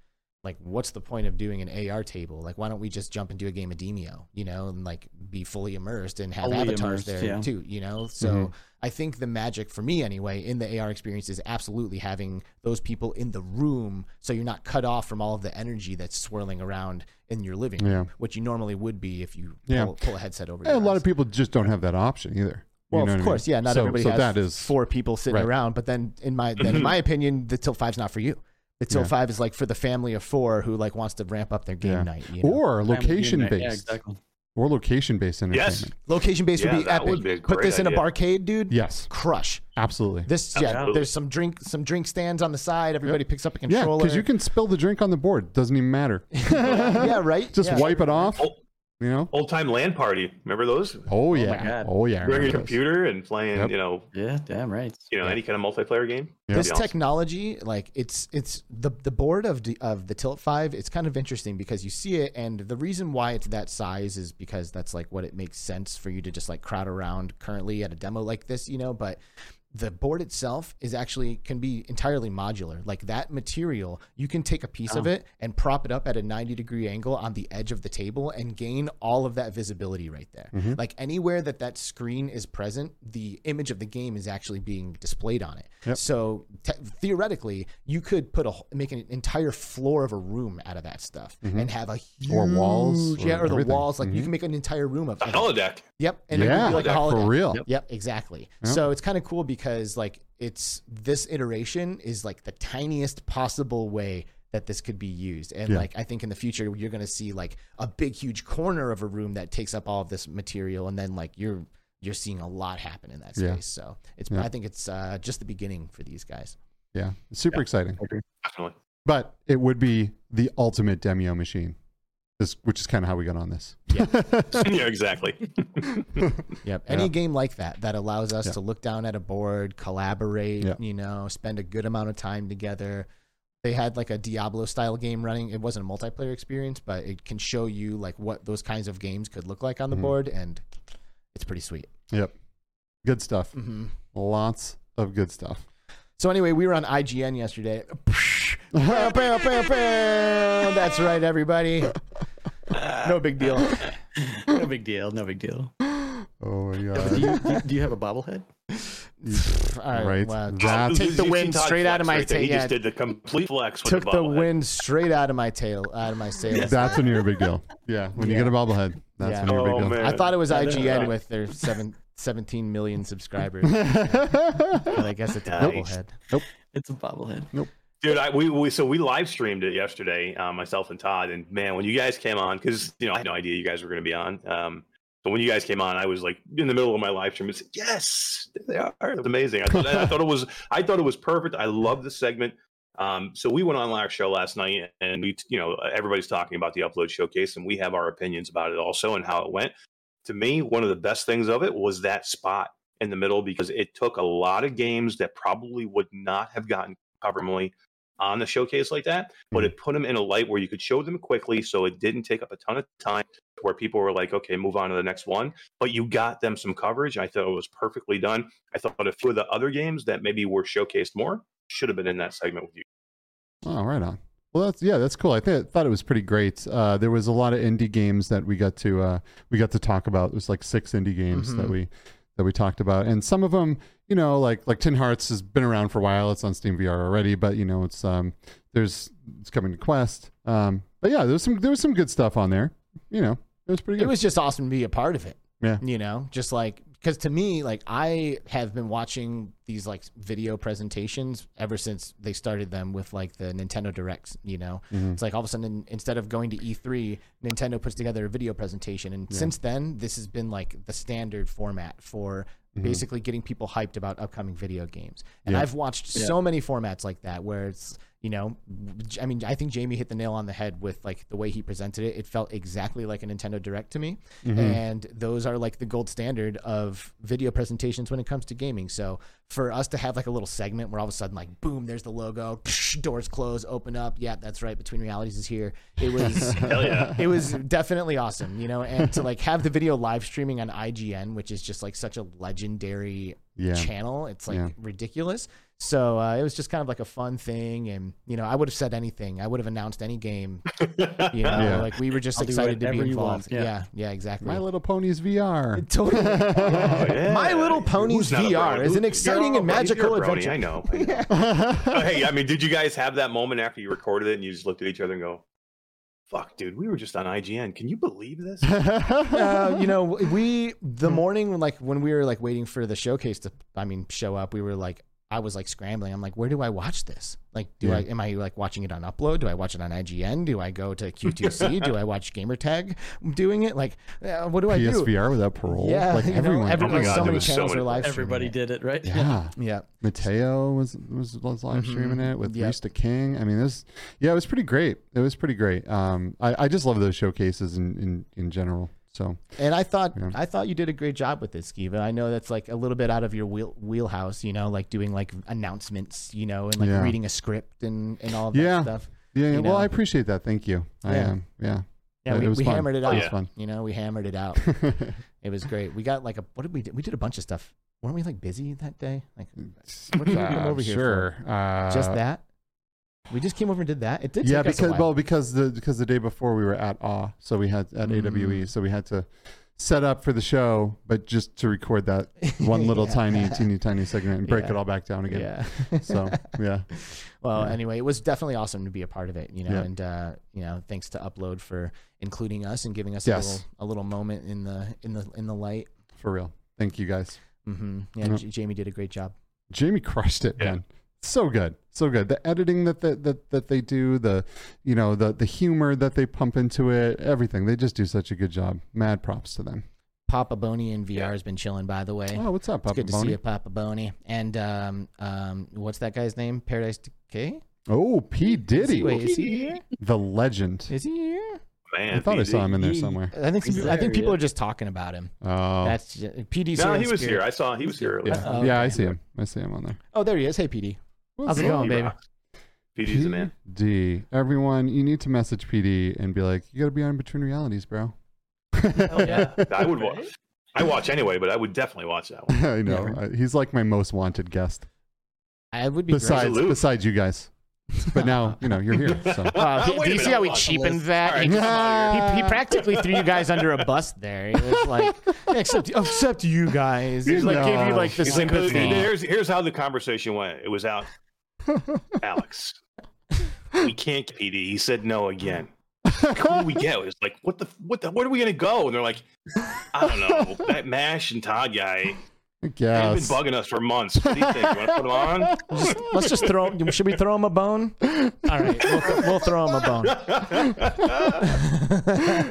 like what's the point of doing an AR table? Like why don't we just jump into a game of Demeo, you know, and like be fully immersed and have Fully avatars immersed, there yeah. too, you know? So Mhm. I think the magic for me anyway in the AR experience is absolutely having those people in the room so you're not cut off from all of the energy that's swirling around in your living room, Yeah. which you normally would be if you Yeah. pull, pull a headset over a your lot of people just don't have that option either. You Well, know of what I course, mean? yeah. Not So- everybody so has that is four people sitting Right. around. But then, in my then in my <clears throat> opinion, the Tilt Five's not for you. The Tilt Yeah. Five is like for the family of four who like wants to ramp up their game Yeah. night. You know? or location based, Yeah, exactly. or location based entertainment. Yes. location based Yeah, would be epic. would be Put great this in a barcade, dude. Yes, Crush absolutely. this. Yeah, Absolutely. there's some drink some drink stands on the side. Everybody picks up a yeah, controller. because you can spill the drink on the board. Doesn't even matter. <laughs> yeah, right. Just yeah. wipe it off. Old, You know. old time land party. Remember those? Oh, oh my yeah. God. Oh yeah. I Bring a remember those. computer and playing, Yep. you know, Yeah, damn right. you know, Yeah. any kind of multiplayer game. Yeah. this awesome. technology like it's it's the the board of the, of the tilt 5 it's kind of interesting because you see it and the reason why it's that size is because that's like what it makes sense for you to just like crowd around currently at a demo like this you know but the board itself is actually can be entirely modular like that material you can take a piece of Oh. it and prop it up at a 90 degree angle on the edge of the table and gain all of that visibility right there Mm-hmm. like anywhere that that screen is present the image of the game is actually being displayed on it Yep. so te- theoretically, you could put a make an entire floor of a room out of that stuff and have a huge, Or walls, yeah, or or the walls. Like you Mhm. can make an entire room of. A holodeck. Yep, and it would yeah, be like a holodeck holodeck. for real. Yep. Yep, exactly. Yep. So it's kind of cool because like it's this iteration is like the tiniest possible way that this could be used. And Yeah. like I think in the future you're going to see like a big huge corner of a room that takes up all of this material and then like you're you're seeing a lot happen in that space. Yeah. So it's Yeah. I think it's uh, just the beginning for these guys. Yeah, super Yeah. exciting. Definitely. But it would be the ultimate Demeo machine, this, which is kind of how we got on this. Yeah. <laughs> yeah, exactly. <laughs> Yep. Any Yeah. game like that that allows us Yeah. to look down at a board, collaborate, Yeah. you know, spend a good amount of time together. they had like a Diablo style game running. It wasn't a multiplayer experience, but it can show you like what those kinds of games could look like on the Mhm. board, and it's pretty sweet. Yep. Good stuff. hmm Lots of good stuff. So anyway, we were on IGN yesterday. Bam, bam, bam, bam. That's right, everybody. <laughs> No big deal. no big deal. No big deal. Oh my Do god. you, do you- do you have a bobblehead? <laughs> All right, Right. well, That's- take the You see wind straight out of my right tail. He Yeah, just did the complete flex. With took the, the wind straight out of my tail, out of my sails. That's when you're a big deal. Yeah. When you get a bobblehead, that's Yeah. when you're a Oh, big deal. man. I thought it was Yeah, IGN with their seven, 17 million subscribers. <laughs> But I guess it's a Nice. bobblehead. Nope. It's a bobblehead. Dude, I, we, we so we live streamed it yesterday, um, myself and Todd, and man, when you guys came on, because you know I had no idea you guys were going to be on. Um, but when you guys came on, I was like in the middle of my live stream "Yes, they are." It was amazing. I thought, I thought it was I thought it was perfect. I love the segment. Um, so we went on our show last night, and we, you know, everybody's talking about the upload showcase, and we have our opinions about it also and how it went. To me, one of the best things of it was that spot in the middle because it took a lot of games that probably would not have gotten covered on the showcase like that, but it put them in a light where you could show them quickly so it didn't take up a ton of time where people were like, okay, move on to the next one. But you got them some coverage. I thought it was perfectly done. I thought a few of the other games that maybe were showcased more should have been in that segment with you. Oh, right on. Well, that's yeah, that's cool. I th- thought it was pretty great. Uh, there was a lot of indie games that we got to uh, we got to talk about. It was like six indie games that Mhm. we that we talked about, and some of them, you know, like like Tin Hearts has been around for a while. It's on Steam VR already, but you know, it's um, there's it's coming to Quest. Um, but yeah, there was some there was some good stuff on there. You know, it was pretty good. It was just awesome to be a part of it. Yeah. You know, just like, because to me, like, I have been watching these like video presentations ever since they started them with like the Nintendo Directs, you know? Mhm. It's like all of a sudden, instead of going to E3, Nintendo puts together a video presentation. And Yeah. since then, this has been like the standard format for Mhm. basically getting people hyped about upcoming video games. And Yeah. I've watched Yeah. so many formats like that where it's, you know, I mean, I think Jamie hit the nail on the head with like the way he presented it. It felt exactly like a Nintendo Direct to me. Mhm. And those are like the gold standard of video presentations when it comes to gaming. So for us to have like a little segment where all of a sudden, like, boom, there's the logo, doors close, open up. Yeah, that's right. Between Realities is here. It was <laughs> Hell yeah. <laughs> it was definitely awesome, you know, and to like have the video live streaming on IGN, which is just like such a legendary yeah. channel. It's like Yeah. ridiculous. So uh, it was just kind of like a fun thing, and you know, I would have said anything. I would have announced any game. <laughs> You know, Yeah. like we were just I'll excited to be whatever you want, involved. yeah. Yeah, yeah, exactly. My Little Ponies VR. <laughs> totally. yeah. My Little Ponies Who's not a VR is an exciting and magical you're a brony, adventure. I know. I <laughs> know. Oh, hey, I mean, did you guys have that moment after you recorded it and you just looked at each other and go, "Fuck, dude, we were just on IGN. Can you believe this?" uh, you know, we Hmm. the morning like when we were like waiting for the showcase to, I mean, show up. We were like, I was like scrambling. I'm like, where do I watch this? Like, do Yeah. I am I like watching it on Upload? Do I watch it on IGN? Do I go to Q2C? <laughs> do I watch Gamertag doing it? Like, uh, what do I do? PSVR without parole. Yeah, like you know, everyone. everyone- Oh God, so many was so channels many- were live Everybody did it, right? yeah. Yeah, <laughs> Mateo was was, was live Mhm. streaming it with Yep. Rista King. I mean, this yeah, it was pretty great. It was pretty great. Um, I, I just love those showcases in, in, in general. So and I thought Yeah. I thought you did a great job with this, Skiva. I know that's like a little bit out of your wheel, wheelhouse, you know, like doing like announcements, you know, and like Yeah. reading a script and and all that Yeah. stuff. yeah, You well, know. I appreciate that. Thank you. I Yeah. am. yeah. Yeah, It we, we hammered it out. It was yeah. fun. You know, we hammered it out. <laughs> It was great. We got like a what did we do? We did a bunch of stuff. Weren't we like busy that day? Like what did we come over here sure. Uh, just that? We just came over and did that. It did. Yeah, take us a because while. well, because the because the day before we were at AWE, so we had at Mm. AWE, so we had to set up for the show, but just to record that one little <laughs> Yeah. tiny, teeny, tiny segment and break Yeah. it all back down again. Yeah. So <laughs> yeah, well, Yeah. anyway, it was definitely awesome to be a part of it. You know, Yeah. and uh, you know, thanks to Upload for including us and giving us Yes. a little a little moment in the in the in the light. for real. Thank you guys. Mm-hmm. Yeah, Yeah. J- Jamie did a great job. Jamie crushed it, Yeah. man. So good, so good. The editing that that that, that they do, the you know the the humor that they pump into it, everything. They just do such a good job. Mad props to them. Papa Boney in VR Yeah. has been chilling, by the way. Oh, what's up, it's Papa good to Boney? see you, Papa Boney. And um, um, what's that guy's name? Paradise Decay. Oh, P Is Diddy, he, wait, is he here? the legend. Is he here? Man, I thought I PD. saw him in there He- somewhere. I think some He's people, I think people yeah. are just talking about him. Oh, That's just, PD's No, in he was spirit. here. I saw he was here earlier. yeah, Oh, yeah. I see him. I see him on there. Oh, there he is. Hey, PD. How's it going, baby? rocks. PD's the man. PD. Everyone, you need to message PD and be like, you got to be on Between Realities, bro. Hell yeah. <laughs> I would watch. I watch anyway, but I would definitely watch that one. <laughs> I know. Yeah. Uh, He's like my most wanted guest, I would be besides Salute. besides you guys. But now you know you're here. So great. Wow, Oh, wait do you see minute, how he hold cheapened that? All right, He, come he, he practically threw you guys under a bus there. He was like, <laughs> except, except you guys. He was like, gave you like the He's like, sympathy. here's here's how the conversation went. It was out. Alex, we can't get PD. He said no again. Who do we get? It was like, what the what the where are we gonna go? And they're like, I don't know. That Mash and Todd guy. I They've been bugging us for months. What do you think? You want to put him on? Just- let's just throw him. Should we throw him a bone? All right, we'll, th- we'll throw him a bone. We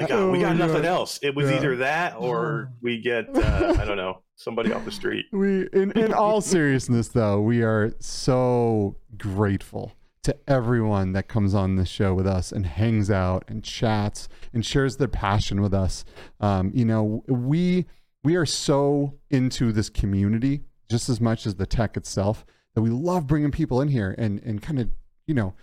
got, we got Oh, nothing else. It was Yeah. either that or we get uh, I don't know somebody off the street. <laughs> We, in, in all seriousness, though, we are so grateful to everyone that comes on this show with us and hangs out and chats and shares their passion with us. Um, you know, we we are so into this community just as much as the tech itself that we love bringing people in here and and kind of you know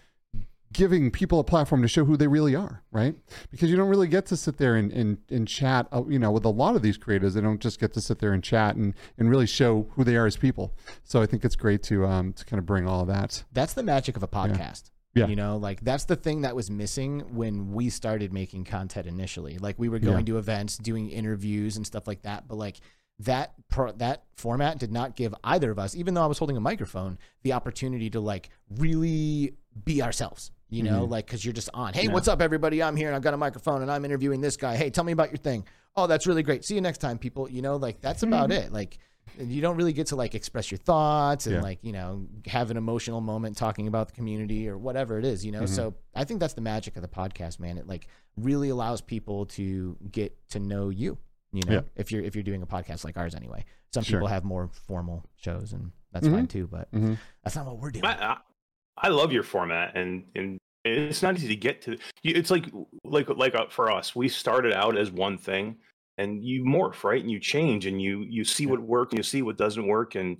giving people a platform to show who they really are, right? Because you don't really get to sit there and, and, and chat, uh, you know, with a lot of these creators, they don't just get to sit there and chat and, and really show who they are as people. So I think it's great to um to kind of bring all that. That's the magic of a podcast. Yeah. You know, like that's the thing that was missing when we started making content initially. Like we were Yeah. going to events, doing interviews and stuff like that, but like that pro- that format did not give either of us, even though I was holding a microphone, the opportunity to like really be ourselves. You know, Mm-hmm. like because you're just on. Hey, what's up, everybody? I'm here and I've got a microphone and I'm interviewing this guy. Hey, tell me about your thing. Oh, that's really great. See you next time, people. You know, like that's about it. Like you don't really get to like express your thoughts and Yeah. like you know have an emotional moment talking about the community or whatever it is you know Mm-hmm. so i think that's the magic of the podcast man it like really allows people to get to know you you know Yeah. if you're if you're doing a podcast like ours anyway some Sure. people have more formal shows and that's Mhm. fine too but Mhm. that's not what we're doing I, I, I love your format, and and it's not easy to get to. It's like like like uh, for us, we started out as one thing, and you morph right, and you change, and you you see what works, and you see what doesn't work, and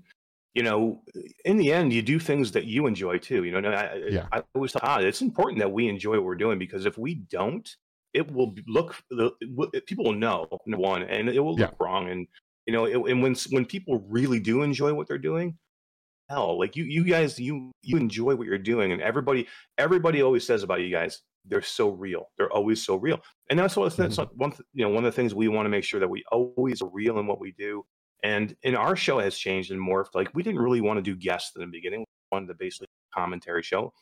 you know, in the end, you do things that you enjoy too. You know, and I, Yeah. I always thought ah, it's important that we enjoy what we're doing because if we don't, it will look the people will know one, and it will look Yeah. wrong, and you know, it, and when when people really do enjoy what they're doing, hell, like you you guys you you enjoy what you're doing, and everybody everybody always says about you guys, they're so real, they're always so real, and that's what that's mm-hmm. one th- you know one of the things we want to make sure that we always are real in what we do, and in our show has changed and morphed. Like we didn't really want to do guests in the beginning, we wanted to basically commentary show,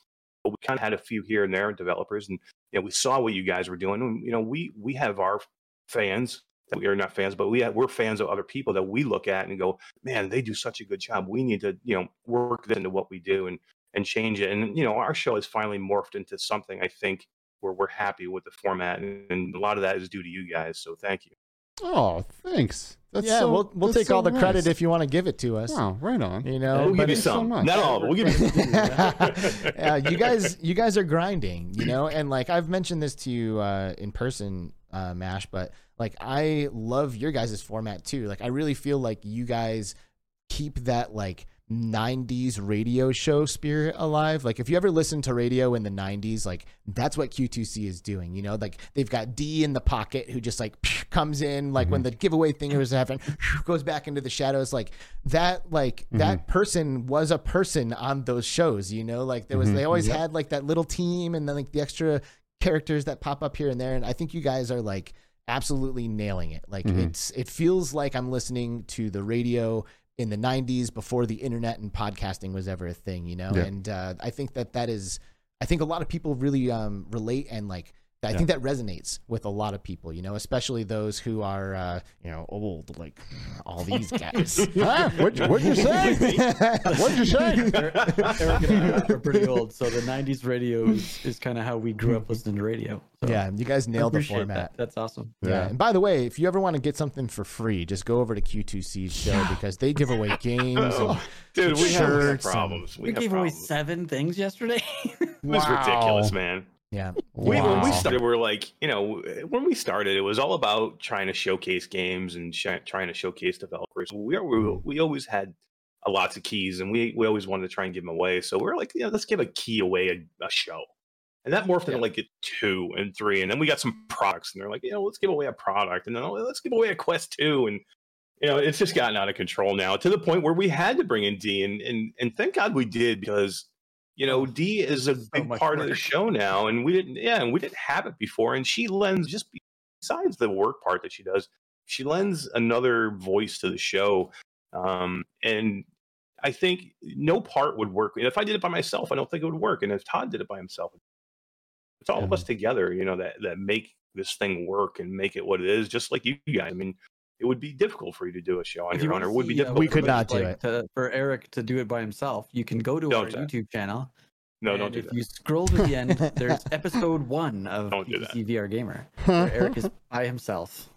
but we kind of had a few here and there developers, and you know we saw what you guys were doing, and you know we we have our fans we are not fans, but we have, we're fans of other people that we look at and go, man, they do such a good job. We need to, you know, work this into what we do and and change it. And you know, our show has finally morphed into something I think where we're happy with the format, and, and a lot of that is due to you guys. So thank you. Oh, thanks. That's yeah so- we'll, we'll take so all the credit if you want to give it to us Wow, right on. you know We'll give you it's- so some, much. not all, but we'll give you. <laughs> yeah, you guys, you guys are grinding, you know, and like I've mentioned this to you uh, in person, uh, Mash, but like I love your guys' format too. Like I really feel like you guys keep that like 90s radio show spirit alive. Like if you ever listen to radio in the 90s, like that's what Q2C is doing, you know? Like they've got D in the pocket who just like comes in like when mm-hmm. the giveaway thing was happening, goes back into the shadows like that like that mm-hmm. person was a person on those shows, you know? Like there was they mm-hmm. always Yep. had like that little team and then like the extra characters that pop up here and there and I think you guys are like absolutely nailing it. Like Mhm. it's it feels like I'm listening to the radio in the 90s before the internet and podcasting was ever a thing, you know? Yeah. And uh, I think that that is I think a lot of people really um, relate and like I Yeah. think that resonates with a lot of people, you know, especially those who are, uh, you know, old, like <sighs> all these <laughs> guys. <laughs> Huh? What'd, you- what'd you say? <laughs> What'd you say? Eric and I are pretty old, so the '90s radio is, is kind of how we grew up listening to radio. So yeah, you guys nailed the format. That. That's awesome. Yeah. Yeah. And by the way, if you ever want to get something for free, just go over to Q2C's show because they give away games. And, Dude, we have, have problems. We, We, have gave away seven things yesterday. It was ridiculous, man. Yeah. We, when we started, we are like, you know, when we started, it was all about trying to showcase games and sh- trying to showcase developers. We are, we, mm-hmm. we always had lots of keys, and we we always wanted to try and give them away. So we are like, yeah, let's give a key away a, a show, and that morphed Yeah. into like a two and three, and then we got some products, and they're like, you know, let's give away a product, and then oh, let's give away a Quest two, and you know, it's just gotten out of control now to the point where we had to bring in D, and and and thank God we did because you know D is a So big part of the show now, and we didn't, yeah, and we didn't have it before, and she lends just besides the work part that she does, she lends another voice to the show, um, and I think no part would work. And if I did it by myself, I don't think it would work. And if Todd did it by himself, it's all of us together, you know, that that make this thing work and make it what it is. Just like you guys. I mean, it would be difficult for you to do a show on If you your own, or it would be see, uh, difficult. We for could not do like to- for Eric to do it by himself. You can go to our Don't do that. YouTube channel. No, and don't do if that. you scroll to the end, <laughs> there's episode one of Don't do that. VR Gamer, where Eric is <laughs> by himself.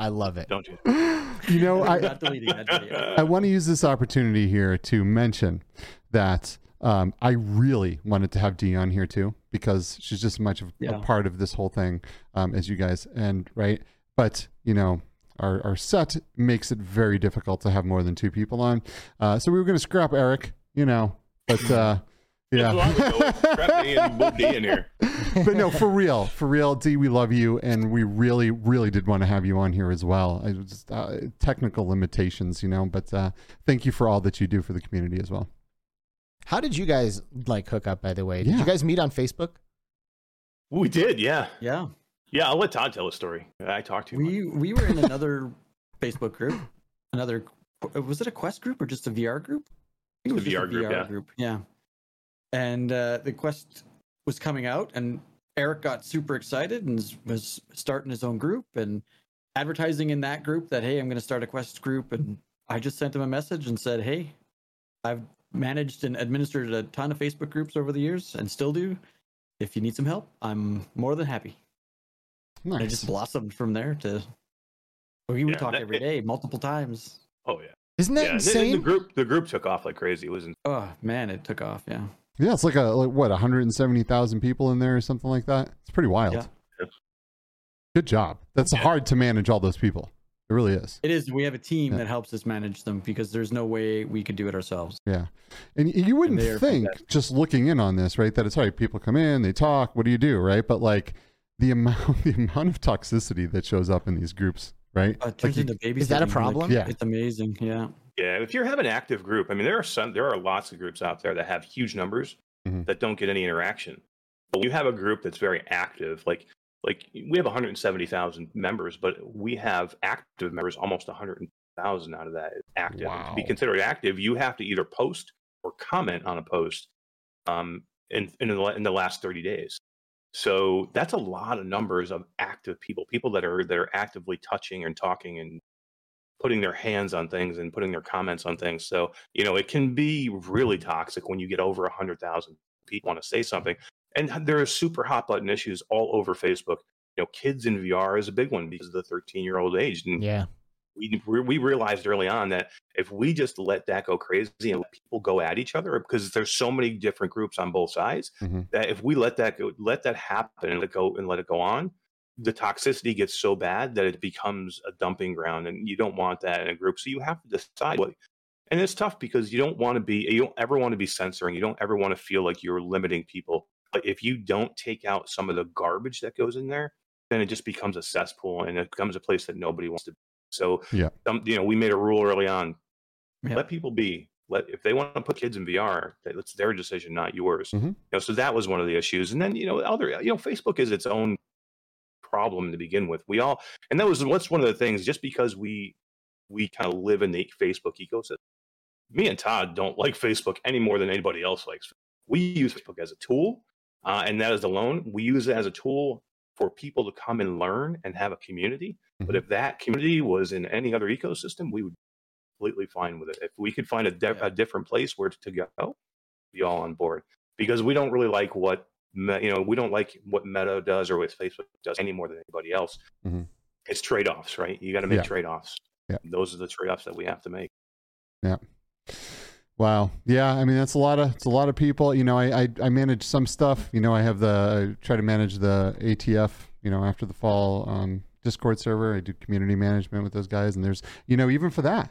I love it. Don't do that. you know, <laughs> We're I, not deleting that video. I want to use this opportunity here to mention that um, I really wanted to have Dion here too because she's just as much of a part of this whole thing um, as you guys. And right, but you know, our our set makes it very difficult to have more than two people on. Uh, so we were going to scrap Eric, you know, but uh, <laughs> Just allow me to go <laughs> yeah. Strap me and in here. but no, for real, for real, D, we love you, and we really, really did want to have you on here as well. I just uh, technical limitations, you know, but uh, thank you for all that you do for the community as well. How did you guys like hook up? By the way, did Yeah. you guys meet on Facebook? We did, yeah, Yeah, yeah. I'll let Todd tell a story. I talked to him. we we were in another <laughs> Facebook group. Another was it a Quest group or just a VR group? I think It's a VR group, yeah. group. Yeah. And uh, the Quest was coming out, and Eric got super excited and was- was starting his own group and advertising in that group that hey, I'm going to start a Quest group. And I just sent him a message and said, hey, I've managed and administered a ton of Facebook groups over the years and still do. If you need some help, I'm more than happy. And it just blossomed from there to we would Yeah, talk that- every day, multiple times. Oh yeah, Isn't that yeah. insane? The group, the group took off like crazy. It was in- Oh man, it took off. Yeah, Yeah, it's like a like what 170,000 people in there or something like that. It's pretty wild. Yeah. Yeah. Good job. That's Yeah. hard to manage all those people. It really is. it is. We have a team Yeah. that helps us manage them because there's no way we could do it ourselves. Yeah. And you wouldn't they are think just looking in on this, right, that it's all right, people come in, they talk, what do you do, right? But like the amount <laughs> the amount of toxicity that shows up in these groups, right? Uh, it turns you- into babysitting. is that a like, problem? Yeah. it's amazing. Yeah, Yeah, if you have an active group, I mean, there are some, there are lots of groups out there that have huge numbers Mhm. that don't get any interaction. But you have a group that's very active, like like we have 170,000 members, but we have active members almost 100,000 out of that is active. And To be considered active, you have to either post or comment on a post um, in in the, in the last 30 days. So that's a lot of numbers of active people, people that are that are actively touching and talking and putting their hands on things and putting their comments on things. So you know it can be really toxic when you get over a hundred thousand people want to say something, and there are super hot button issues all over Facebook. You know, kids in VR is a big one because of the 13 year old age, and yeah. We we realized early on that if we just let that go crazy and people go at each other because there's so many different groups on both sides Mhm. that if we let that go let that happen and let go and let it go on the toxicity gets so bad that it becomes a dumping ground and you don't want that in a group so you have to decide what and it's tough because you don't want to be you don't ever want to be censoring you don't ever want to feel like you're limiting people but if you don't take out some of the garbage that goes in there then it just becomes a cesspool and it becomes a place that nobody wants to be so Yeah. um, you know we made a rule early on Yeah. let people be let if they want to put kids in vr that it's their decision not yours Mhm. you know so that was one of the issues and then you know other you know facebook is its own problem to begin with we all and that was what's one of the things just because we we kind of live in the facebook ecosystem me and todd don't like facebook any more than anybody else likes we use facebook as a tool uh, and that is alone we use it as a tool for people to come and learn and have a community but Mhm. if that community was in any other ecosystem we would be completely fine with it if we could find a, di- Yeah. a different place where to go be all on board because we don't really like what you know we don't like what meta does or what facebook does any more than anybody else Mhm. it's trade-offs right you got to make Yeah. trade-offs Yeah. those are the trade-offs that we have to make Wow. Yeah. I mean, that's a lot of it's a lot of people. You know, I I, I manage some stuff. You know, I have the I try to manage the ATF. You know, after the fall um, Discord server, I do community management with those guys, and there's you know even for that,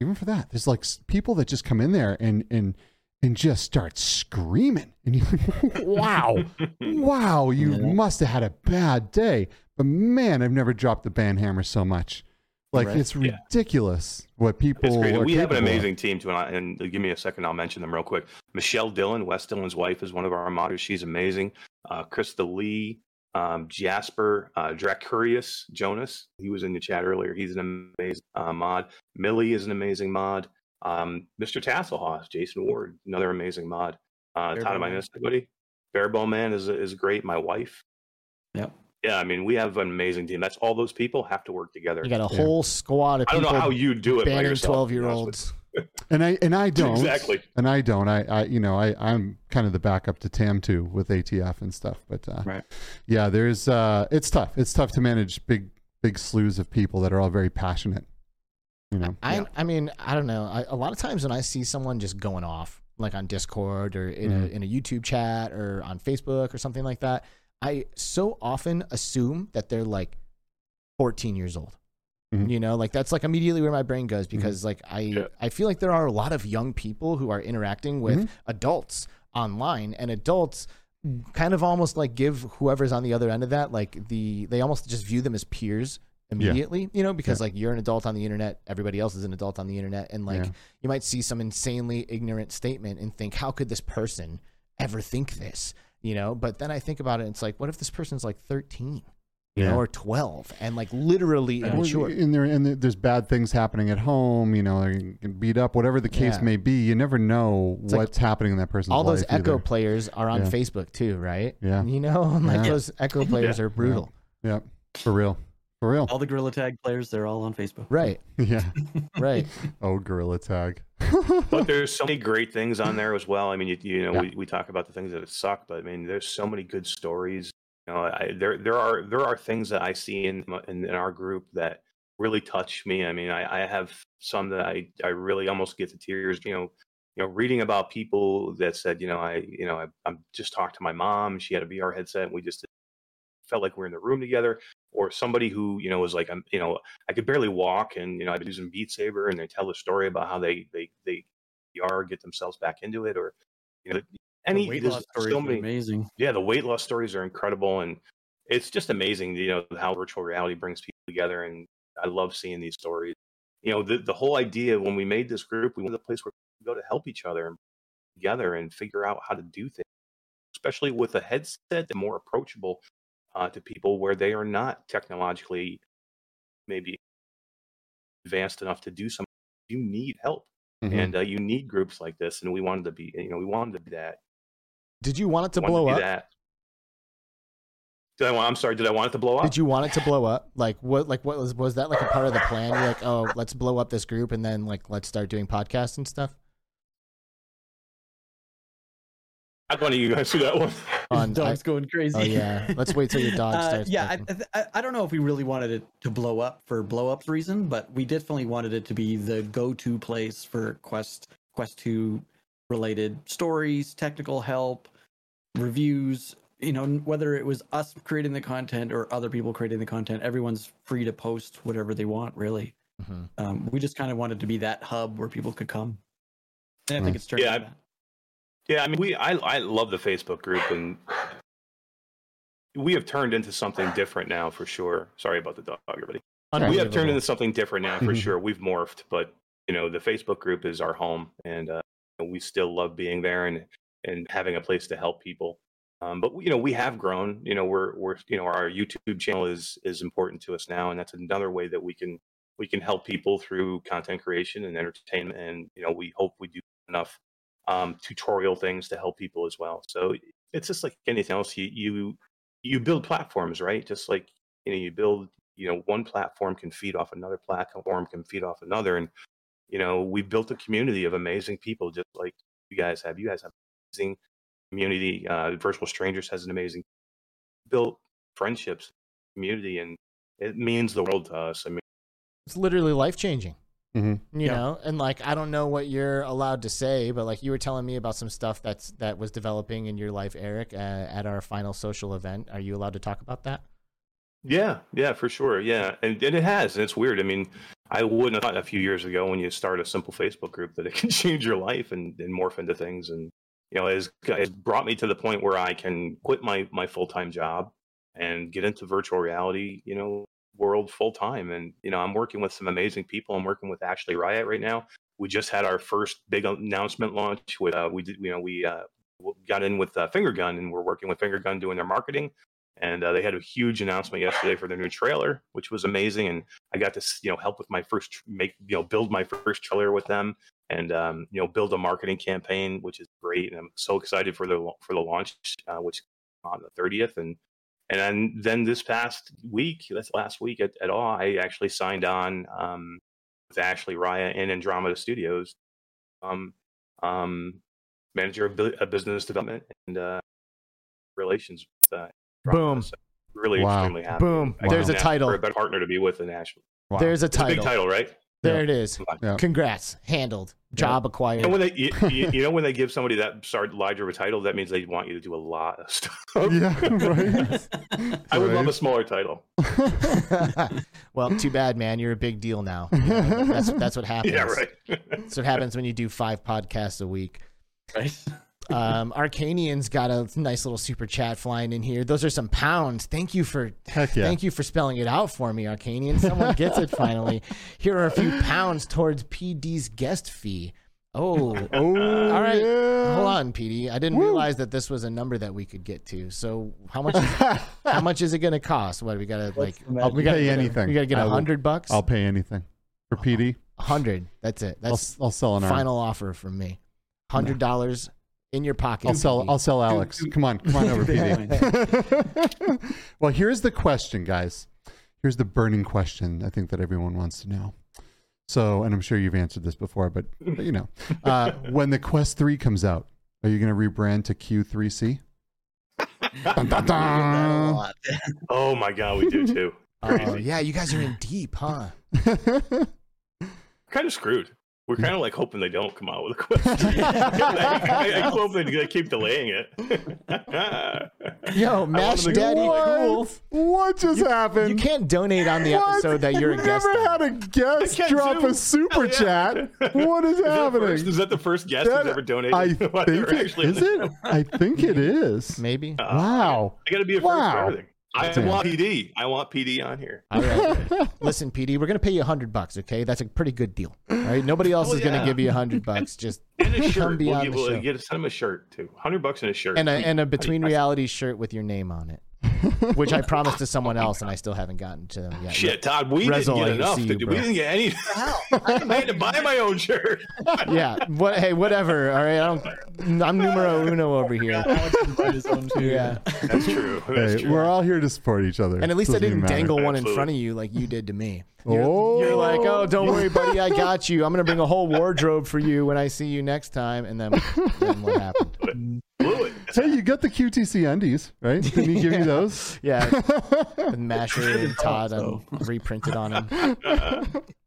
even for that, there's like people that just come in there and and and just start screaming, and you <laughs> wow, wow, you must have had a bad day. But man, I've never dropped the band hammer so much. Like Right. it's Yeah. ridiculous what people. It's great. are We have an capable of. amazing team too, and, I, and give me a second, I'll mention them real quick. Michelle Dillon, West Dillon's wife, is one of our modders. She's amazing. Uh, Krista Lee, um, Jasper, uh, Dracurius Jonas, he was in the chat earlier. He's an amazing uh, mod. Millie is an amazing mod. Um, Mr. Tasselhaus, Jason Ward, another amazing mod. Uh, Bare Todd, am I Bone Man. missed anybody? Barebone Man is is great. My wife. Yep. Yeah, I mean, we have an amazing team. That's all those people have to work together. You got a Yeah. whole squad of I don't people know how you do it by yourself. 12 year olds. And I and I don't Exactly. and I don't. I, I you know I I'm kind of the backup to Tam too with ATF and stuff. But uh, Right. yeah, there's uh, it's tough. It's tough to manage big big slews of people that are all very passionate. You know. I I mean I don't know. I, a lot of times when I see someone just going off like on Discord or in a Mhm. in a YouTube chat or on Facebook or something like that, I so often assume that they're like 14 years old. Mhm. You know, like that's like immediately where my brain goes because like I Yeah. I feel like there are a lot of young people who are interacting with Mhm. adults online and adults kind of almost like give whoever's on the other end of that like the they almost just view them as peers immediately you know because like you're an adult on the internet everybody else is an adult on the internet and like Yeah. you might see some insanely ignorant statement and think how could this person ever think this you know but then i think about it it's like what if this person's like 13 you Yeah. know or 12 and like literally immature and there and there's bad things happening at home. You know, beat up, whatever the case Yeah. may be. You never know It's like what's happening in that person's all those echo either. players are on Yeah. facebook too right Yeah. you know <laughs> like those echo players are brutal Yeah, for real, for real. All the Gorilla Tag players, they're all on Facebook. right <laughs> Yeah. right <laughs> Oh, gorilla tag. but <laughs> there's so many great things on there as well. I mean, you, you know, Yeah. we, we talk about the things that suck, but I mean, there's so many good stories. You know, I, there there are there are things that I see in, in in our group that really touch me. I mean, I, I have some that I I really almost get to tears. You know, you know, reading about people that said, you know, I you know I I'm just talked to my mom. She had a VR headset, and we just felt like we are in the room together. Or somebody who you know was like, I'm you know I could barely walk, and you know I've been using Beat Saber, and they tell a story about how they they they are get themselves back into it, or you know any the weight loss stories so are many amazing. yeah the weight loss stories are incredible and it's just amazing you know how virtual reality brings people together and i love seeing these stories you know the, the whole idea when we made this group we wanted a place where we go to help each other and together and figure out how to do things especially with a headset that's more approachable uh, to people where they are not technologically maybe advanced enough to do something you need help Mhm. and uh, you need groups like this and we wanted to be you know we wanted to be that did you want it to blow be up that. Did I want, I'm sorry. Did I want it to blow up? Did you want it to blow up? Like what? Like what was was that like a part of the plan? You're like, oh, let's blow up this group and then like let's start doing podcasts and stuff. I want to you guys see that one. On, Dog's I- going crazy. oh yeah, let's wait till your dog <laughs> Uh, yeah, I. I, I don't know if we really wanted it to blow up for blow up's reason, but we definitely wanted it to be the go-to place for Quest Quest Two related stories, technical help, reviews. You know, whether it was us creating the content or other people creating the content, everyone's free to post whatever they want. Really, Mhm. um, we just kind of wanted to be that hub where people could come. And I think Nice. it's turned Yeah, into I- that. Yeah, I mean, we I I love the Facebook group, and we have turned into something different now for sure. Sorry about the dog, everybody. We have turned into something different now for Mhm. sure. We've morphed, but you know, the Facebook group is our home, and uh, we still love being there and and having a place to help people. Um, but you know, we have grown. You know, we're we're you know, our YouTube channel is is important to us now, and that's another way that we can we can help people through content creation and entertainment. And you know, we hope we do enough um, tutorial things to help people as well. So it's just like anything else. You you you build platforms, right? Just like you know, you build. You know, one platform can feed off another platform, can feed off another, and you know, we built a community of amazing people, just like you guys have. You guys have amazing community. Uh, Virtual Strangers has an amazing built friendships, community, and it means the world to us. I mean, It's literally life changing. Mhm. You Yeah. know, and like I don't know what you're allowed to say, but like you were telling me about some stuff that's that was developing in your life, Eric, uh, at our final social event. Are you allowed to talk about that? Yeah, yeah, for sure. Yeah, and, and it has, and it's weird. I mean, I wouldn't have thought a few years ago when you start a simple Facebook group that it <laughs> can change your life and, and morph into things. And you know, it's, it's brought me to the point where I can quit my my full time job and get into virtual reality. You know, world full time. And you know, I'm working with some amazing people. I'm working with Ashley Riot right now. We just had our first big announcement launch with uh, we did you know we uh, got in with uh, Finger Gun and we're working with Finger Gun doing their marketing. And uh, they had a huge announcement yesterday for their new trailer, which was amazing. And I got to you know help with my first make you know build my first trailer with them and um, you know build a marketing campaign, which is great. And I'm so excited for the for the launch, uh, which on the 30th. And and then, then this past week, that's last week at, at all, I actually signed on um, with Ashley Raya in Andromeda Studios, um, um, manager of, bu- of business development and uh, relations. With, uh, Boom. So really Wow. extremely happy. Boom. I There's a title. For a better partner to be with than Ashley. Wow. There's a It's a big title. title, right? There Yeah. it is. Yeah. Congrats. Handled. Job acquired. You know when they you, <laughs> you, you know when they give somebody that start larger of a title, that means they want you to do a lot of stuff. yeah, <laughs> right. I would love a smaller title. <laughs> well, too bad, man. You're a big deal now. You know, that's that's what happens. Yeah, right. That's what happens when you do five podcasts a week. Right. Um, Arcanian's got a nice little super chat flying in here. Those are some pounds. Thank you for Heck yeah. thank you for spelling it out for me, Arcanian. Someone gets it finally. Here are a few pounds towards PD's guest fee. Oh, Oh, All right. yeah. hold on, PD. I didn't Woo. realize that this was a number that we could get to. So how much? Is, <laughs> how much is it going to cost? What we got to like? What's the magic? We got to Pay get a- anything. we got to get I a will- hundred bucks. I'll pay anything for PD. A hundred. That's it. I'll, That's I'll sell an arm. final offer from me. Hundred dollars in your pocket. I'll sell. I'll sell Alex. Come on, come on over, PD. <laughs> <laughs> well, here's the question, guys. Here's the burning question. I think that everyone wants to know. So, and I'm sure you've answered this before, but, but you know, uh, <laughs> when the Quest Three comes out, are you going to rebrand to Q3C? Dun, dun, dun. Oh my god, we do too. Crazy. yeah, you guys are in deep, huh? kind of screwed. We're kind of like hoping they don't come out with a question. <laughs> I, I hope they, they keep delaying it. Yo, I Mash wanted to go, Daddy, what? cool. What just happened? You can't donate on the What? episode that you're a guest. never on. had a guest drop too. a super yeah. chat. What is <laughs> Is that, happening? first, is that the first guest That- who's ever donated? I <laughs> think they're it, is it. I think it is. Maybe. Uh, Wow. I got to be a first Wow. for everything. I Damn. want PD. I want PD on here. All right. <laughs> Listen, PD, we're gonna pay you a hundred bucks. Okay, that's a pretty good deal. All right. Nobody else Oh, is gonna give you a hundred bucks. Just And a <laughs> Come shirt. be We'll, on give, the we'll show. get send him a shirt too. Hundred bucks and a shirt. and a and a between I- I- reality shirt with your name on it, which I promised to someone else, and I still haven't gotten to them yet. Shit, Todd, we Rezo, didn't get enough. To, you, do- we didn't get any. <laughs> I had to buy my own shirt. Yeah. What? Hey, whatever. All right. I don't. I'm numero uno over here. Alex can find his own too. Yeah. That's true. That's Hey, true. we're all here to support each other. And at least I Doesn't even didn't matter. dangle one in front of you like you did to me. You're, Oh. you're like, oh, don't worry, buddy, I got you. I'm gonna bring a whole <laughs> wardrobe for you when I see you next time. And then, then what happened? <laughs> Blew it. Hey, you got the Q2C undies, right? Didn't he give you <laughs> those? Yeah, with Masher and Todd so. um, reprinted on him.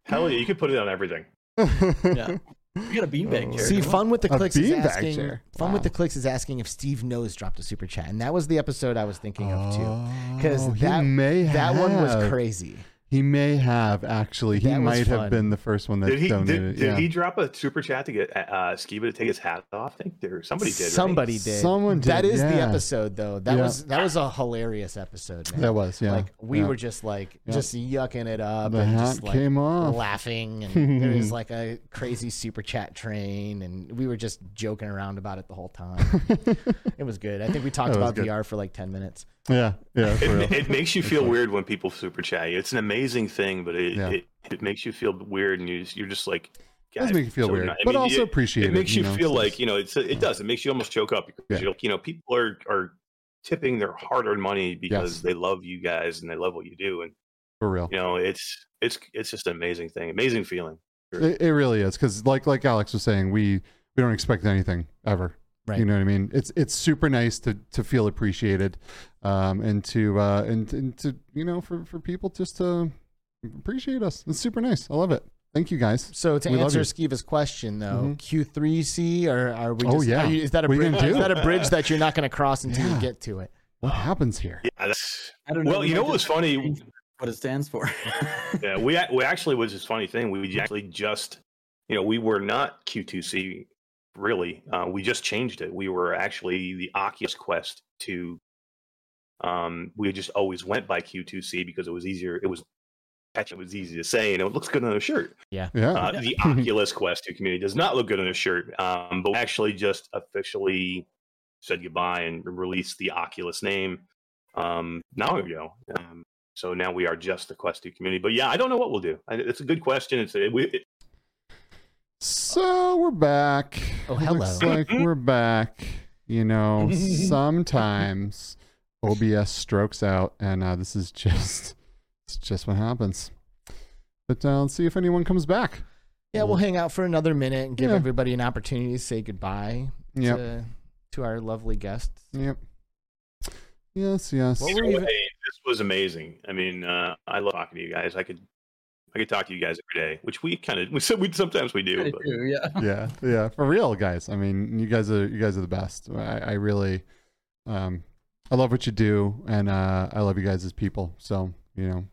Hell yeah, you could put it on everything. Yeah. You got a beanbag chair. See, fun with the clicks is asking. chair. Fun with the clicks is asking if Steve knows dropped a super chat, and that was the episode I was thinking of too. Because Oh, that may that one was crazy. He may have actually. He That was might fun. have been the first one that Did he donated. did, did yeah. he drop a super chat to get uh, Skiva to take his hat off? I think there somebody did. right? Somebody did. Someone That did, is the yeah. episode though. That Yeah. was that was a hilarious episode. Man. That was yeah. Like we yeah. were just like Yeah. just yucking it up The and hat just like came off. laughing and <laughs> there was like a crazy super chat train and we were just joking around about it the whole time. <laughs> it was good. I think we talked was about good. VR for like 10 minutes. Yeah, yeah. For real. It, it makes you feel weird when people super chat you. It's an amazing thing, but it, Yeah. it, it makes you feel weird, and you you're just like. It does make you feel so weird, nice." I but mean, also it, appreciate it. it makes you, know, feel it's- like you know it's it does it makes you almost choke up because you know people are are tipping their hard-earned money because Yes. they love you guys and they love what you do and for real. you know it's it's it's just an amazing thing amazing feeling It, it really is because, like like Alex was saying, we we don't expect anything ever. Right. You know what I mean? It's it's super nice to to feel appreciated, um, and to uh, and, and to you know for for people just to appreciate us. It's super nice. I love it. Thank you guys. So to We answer you. Skiva's question though, Mhm. Q3C or are we Oh, just, yeah. you- is that a What are you bridge is that a bridge that you're not going to cross until Yeah. you get to it? What happens here? yeah that's I don't know. well we you know might what was funny what it stands for. <laughs> yeah, we we actually was this funny thing. We actually just, you know, we were not Q2C really. Uh, we just changed it. We were actually the Oculus Quest 2. Um, we just always went by Q2C because it was easier. It was catchy. It was easy to say, and it looks good on a shirt. Yeah. Uh, the <laughs> Oculus Quest 2 community does not look good on a shirt, um, but we actually just officially said goodbye and released the Oculus name um, now ago. Um, so now we are just the Quest 2 community. But yeah, I don't know what we'll do. I, it's a good question. It's a, we, it, So we're back. Oh, hello. Looks like we're back. You know, <laughs> sometimes OBS strokes out, and uh, this is just it's just what happens. But uh, let's see if anyone comes back. Yeah, we'll hang out for another minute and give Yeah. everybody an opportunity to say goodbye Yep. to, to our lovely guests. Yep. Yes. Yes. What either you- way, this was amazing. I mean, uh, I love talking to you guys. I could. I could talk to you guys every day, which we kind of we, so- we sometimes we do. I But do, yeah. <laughs> yeah, yeah, for real, guys. I mean, you guys are you guys are the best. I, I really, um, I love what you do, and uh, I love you guys as people. So you know,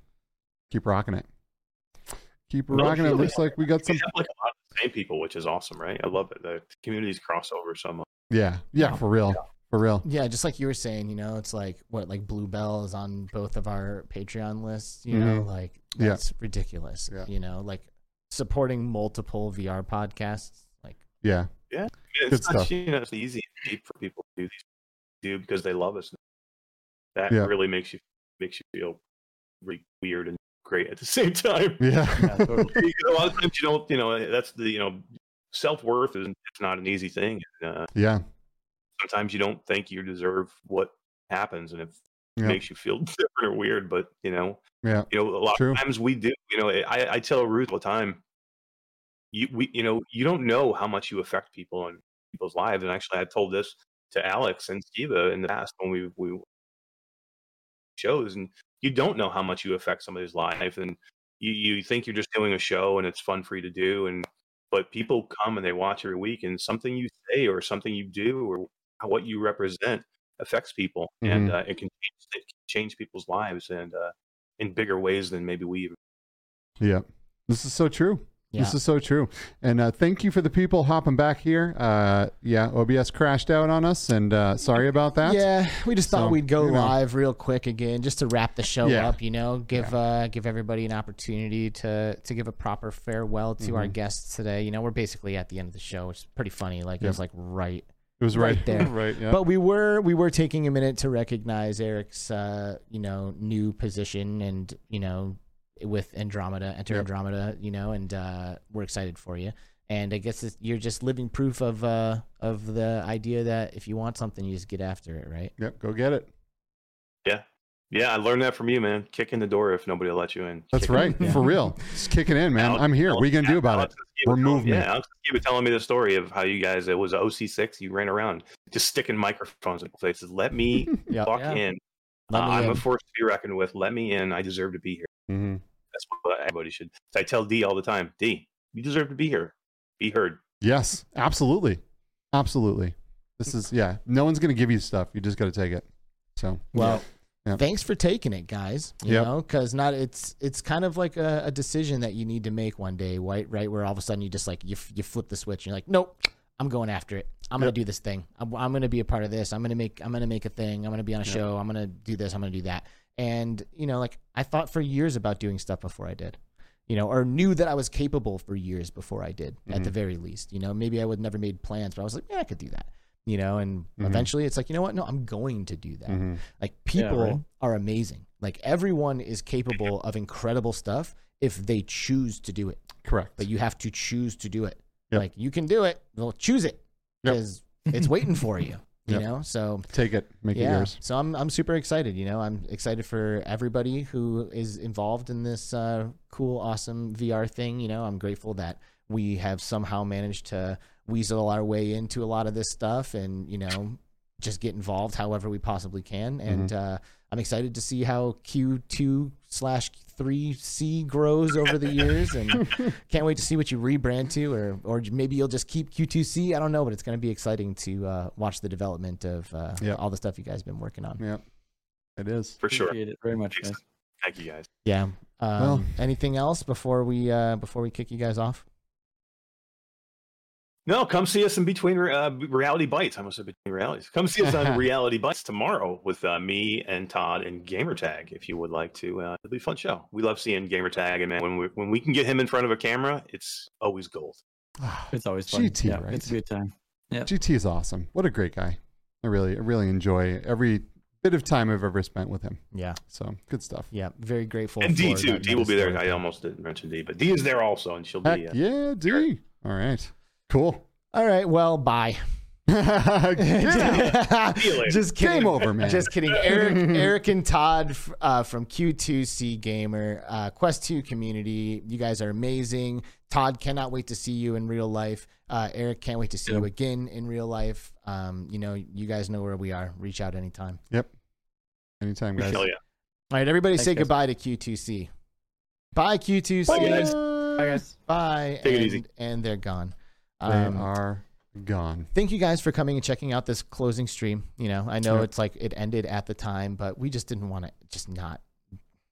keep rocking it. Keep No, rocking it. really. Looks like we got we some. have like a lot of the same people, which is awesome, right? I love it. The communities cross over so much. Yeah, yeah, for real, for real. Yeah, just like you were saying, you know, it's like what like Bluebell is on both of our Patreon lists, you know, like Mm-hmm. Yeah. that's ridiculous. Yeah. You know, like supporting multiple VR podcasts. Like Yeah, Yeah, Good it's not, stuff. you know, it's easy and cheap for people to do these do because they love us. That Yeah. really makes you makes you feel really weird and great at the same time. yeah, <laughs> Yeah, totally. <laughs> because a lot of times you don't, you know, that's the you know, self worth is it's not an easy thing. Uh, yeah, sometimes you don't think you deserve what happens, and it Yeah. makes you feel <laughs> different or weird. But you know, yeah, you know, a lot True. of times we do. You know, I, I tell Ruth all the time, you we you know you don't know how much you affect people and people's lives. And actually, I told this to Alex and Skiva uh, in the past when we we shows, and you don't know how much you affect somebody's life, and you you think you're just doing a show and it's fun for you to do, and but people come and they watch every week, and something you say or something you do or what you represent affects people, and uh, it can change, it can change people's lives and uh, in bigger ways than maybe we even. yeah. This is so true. yeah. This is so true. And uh, thank you for the people hopping back here. Uh, yeah, OBS crashed out on us, and uh, sorry about that. Yeah, we just thought So, we'd go you know. live real quick again, just to wrap the show Yeah. up. You know, give uh, give everybody an opportunity to to give a proper farewell to our Mhm. guests today. You know, we're basically at the end of the show, which is pretty funny. Like it was like right, It was Right right, there. <laughs> right. Yeah. but we were we were taking a minute to recognize Eric's uh, you know new position and you know with Andromeda, enter Yep. Andromeda. You know, and uh, we're excited for you. And I guess it's, you're just living proof of uh, of the idea that if you want something, you just get after it, right? yep, go get it. Yeah, I learned that from you, man. Kick in the door if nobody will let you in. That's Kick in. right, Yeah. for real. Just kicking in, man. Alex- I'm here. What are you gonna do about Alex it? and Steve were Remove me. Yeah, Alex and Steve were telling me the story of how you guys, it was OC6, you ran around just sticking microphones in places. Let me <laughs> Yeah. walk Yeah. in. Let Uh, I'm in. a force to be reckoned with. Let me in. I deserve to be here. hmm That's what everybody should. I tell D all the time D, you deserve to be here. Be heard. Yes, absolutely, absolutely. This is yeah. No one's gonna give you stuff. You just got to take it. So Well, Yeah. Thanks for taking it, guys. You Yep. know, because not it's it's kind of like a, a decision that you need to make one day, right? Right, where all of a sudden you just like you you flip the switch. And you're like, nope, I'm going after it. I'm gonna do this thing. I'm, I'm gonna be a part of this. I'm gonna make I'm gonna make a thing. I'm gonna be on a Yep. show. I'm gonna do this. I'm gonna do that. And you know, like I thought for years about doing stuff before I did. You know, or knew that I was capable for years before I did, at Mhm. the very least. You know, maybe I would never made plans, but I was like, yeah, I could do that. You know, and Mhm. eventually it's like, you know what? No, I'm going to do that. mhm. Like Yeah, people right. are amazing. Like everyone is capable of incredible stuff if they choose to do it. correct. But you have to choose to do it. Yep. Like you can do it. Well, choose it Yep. because it's waiting for you. You Yep. know. So take it. Make it yours. So I'm I'm super excited. You know, I'm excited for everybody who is involved in this uh, cool, awesome VR thing. You know, I'm grateful that we have somehow managed to weasel our way into a lot of this stuff, and you know, just get involved however we possibly can. And uh, I'm excited to see how Q2 slash 3C grows over the years, and <laughs> can't wait to see what you rebrand to, or or maybe you'll just keep Q2C. I don't know, but it's going to be exciting to uh, watch the development of uh, Yeah. all the stuff you guys have been working on. Yep. It is. For sure. Appreciate it very much, guys. Thank you guys. Yeah. Um, Well- anything else before we uh, before we kick you guys off? No, come see us in between uh, reality bites. I almost said between realities. Come see us on <laughs> reality bites tomorrow with uh, me and Todd and Gamertag. If you would like to, uh, it'll be a fun show. We love seeing Gamertag, and man, when we when we can get him in front of a camera, it's always gold. It's always fun. GT, yeah, right? It's a good time. GT is awesome. What a great guy. I really, I really enjoy every bit of time I've ever spent with him. Yeah. So good stuff. Yeah. Very grateful. and D for too. D will be there. metaphor. I almost didn't mention D, but D is there also, and she'll Heck be. Uh, yeah, D. All right. Cool. All right. Well, bye. Get out. See you later. Just kidding. Game over, man. Just kidding. Eric, <laughs> Eric and Todd uh, from Q2C Gamer, uh, Quest 2 community. You guys are amazing. Todd cannot wait to see you in real life. Uh, Eric can't wait to see Yeah. you again in real life. Um, you know, you guys know where we are. Reach out anytime. Yep. Anytime, guys. Hell yeah. All right, everybody Thanks, say guys. goodbye to Q2C. Bye, Q2C. Bye, guys. Bye, guys. Bye. Take it easy. And they're gone. They Um, are gone. thank you guys for coming and checking out this closing stream. You know, I know Yeah. it's like it ended at the time, but we just didn't want to just not,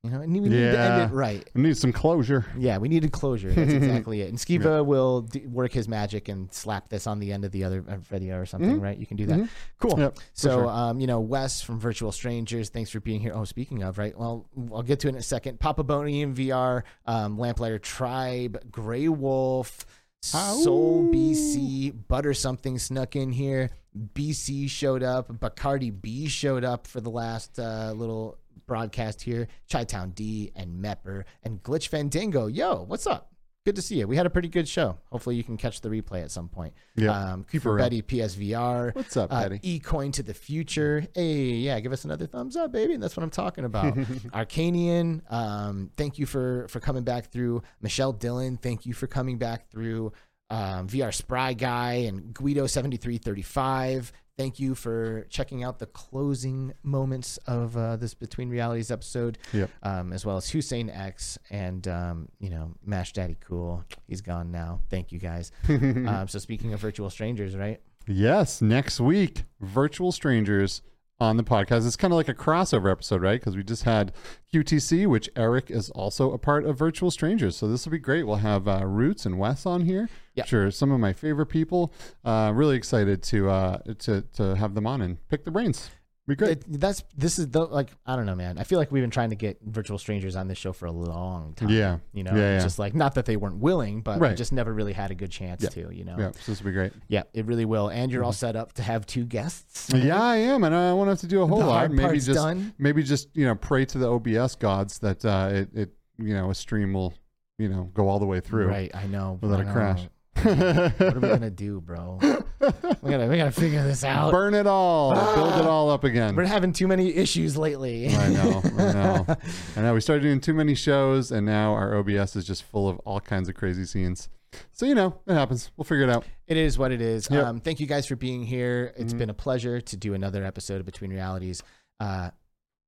you know, we needed to end it right. We need some closure. Yeah, we needed closure. That's <laughs> exactly it. And Skiva will d- work his magic and slap this on the end of the other uh, video or something, Mhm. right? You can do that. Mhm. Cool. Yep. So, sure. um, you know, Wes from Virtual Strangers, thanks for being here. Oh, speaking of, right? Well, I'll get to it in a second. Papa Bonian VR, um, Lamplighter Tribe, Grey Wolf, Soul BC, Butter Something snuck in here. BC showed up. Bacardi B showed up for the last uh, little broadcast here. Chi Town D and Mepper and Glitch Fandango. Yo, what's up? good to see you. We had a pretty good show. Hopefully, you can catch the replay at some point. Yeah. Um, Cooper Betty, PSVR. What's up, uh, Betty? eCoin to the future. Hey, yeah, give us another thumbs up, baby. And that's what I'm talking about. <laughs> Arcanian, um, thank you for for coming back through. Michelle Dillon, thank you for coming back through. Um, VR Spry Guy and Guido7335, Thank you for checking out the closing moments of uh, this Between Realities episode, Yep. um, as well as Hussein X and um, you know Mash Daddy Cool. He's gone now. Thank you guys. <laughs> um, so speaking of virtual strangers, right? Yes, next week, virtual strangers on the podcast. It's kind of like a crossover episode, right? Because we just had Q2C, which Eric is also a part of Virtual Strangers. So this will be great. We'll have uh, Roots and Wes on here. Yeah. Sure, some of my favorite people. Uh, really excited to uh, to to have them on and pick the brains. Be great. It, that's this is the like I don't know, man. I feel like we've been trying to get virtual strangers on this show for a long time. Yeah. you know, Yeah, It's yeah. just like not that they weren't willing, but we just never really had a good chance Yeah. to. You know, yeah, so this will be great. Yeah, it really will. And you're all Mm-hmm. set up to have two guests. Yeah, I am, and I won't have to do a whole the lot. Maybe just done. maybe just you know pray to the OBS gods that uh, it, it you know a stream will you know go all the way through Right, I know. without I a know. crash. What are we gonna <laughs> do, bro? We gotta we gotta figure this out. Burn it all, build it all up again. We're having too many issues lately. I know, I know, <laughs> I know. We started doing too many shows, and now our OBS is just full of all kinds of crazy scenes. So you know, it happens. We'll figure it out. It is what it is. Yep. Um, thank you guys for being here. It's Mhm. been a pleasure to do another episode of Between Realities. Uh,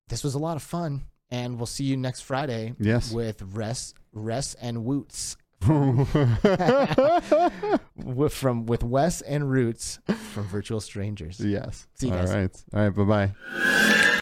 this was a lot of fun, and we'll see you next Friday Yes. with Rest, Rest, and Woots with, from with Wes and Roots from Virtual Strangers. yes. See you All guys. right. All right. Bye bye.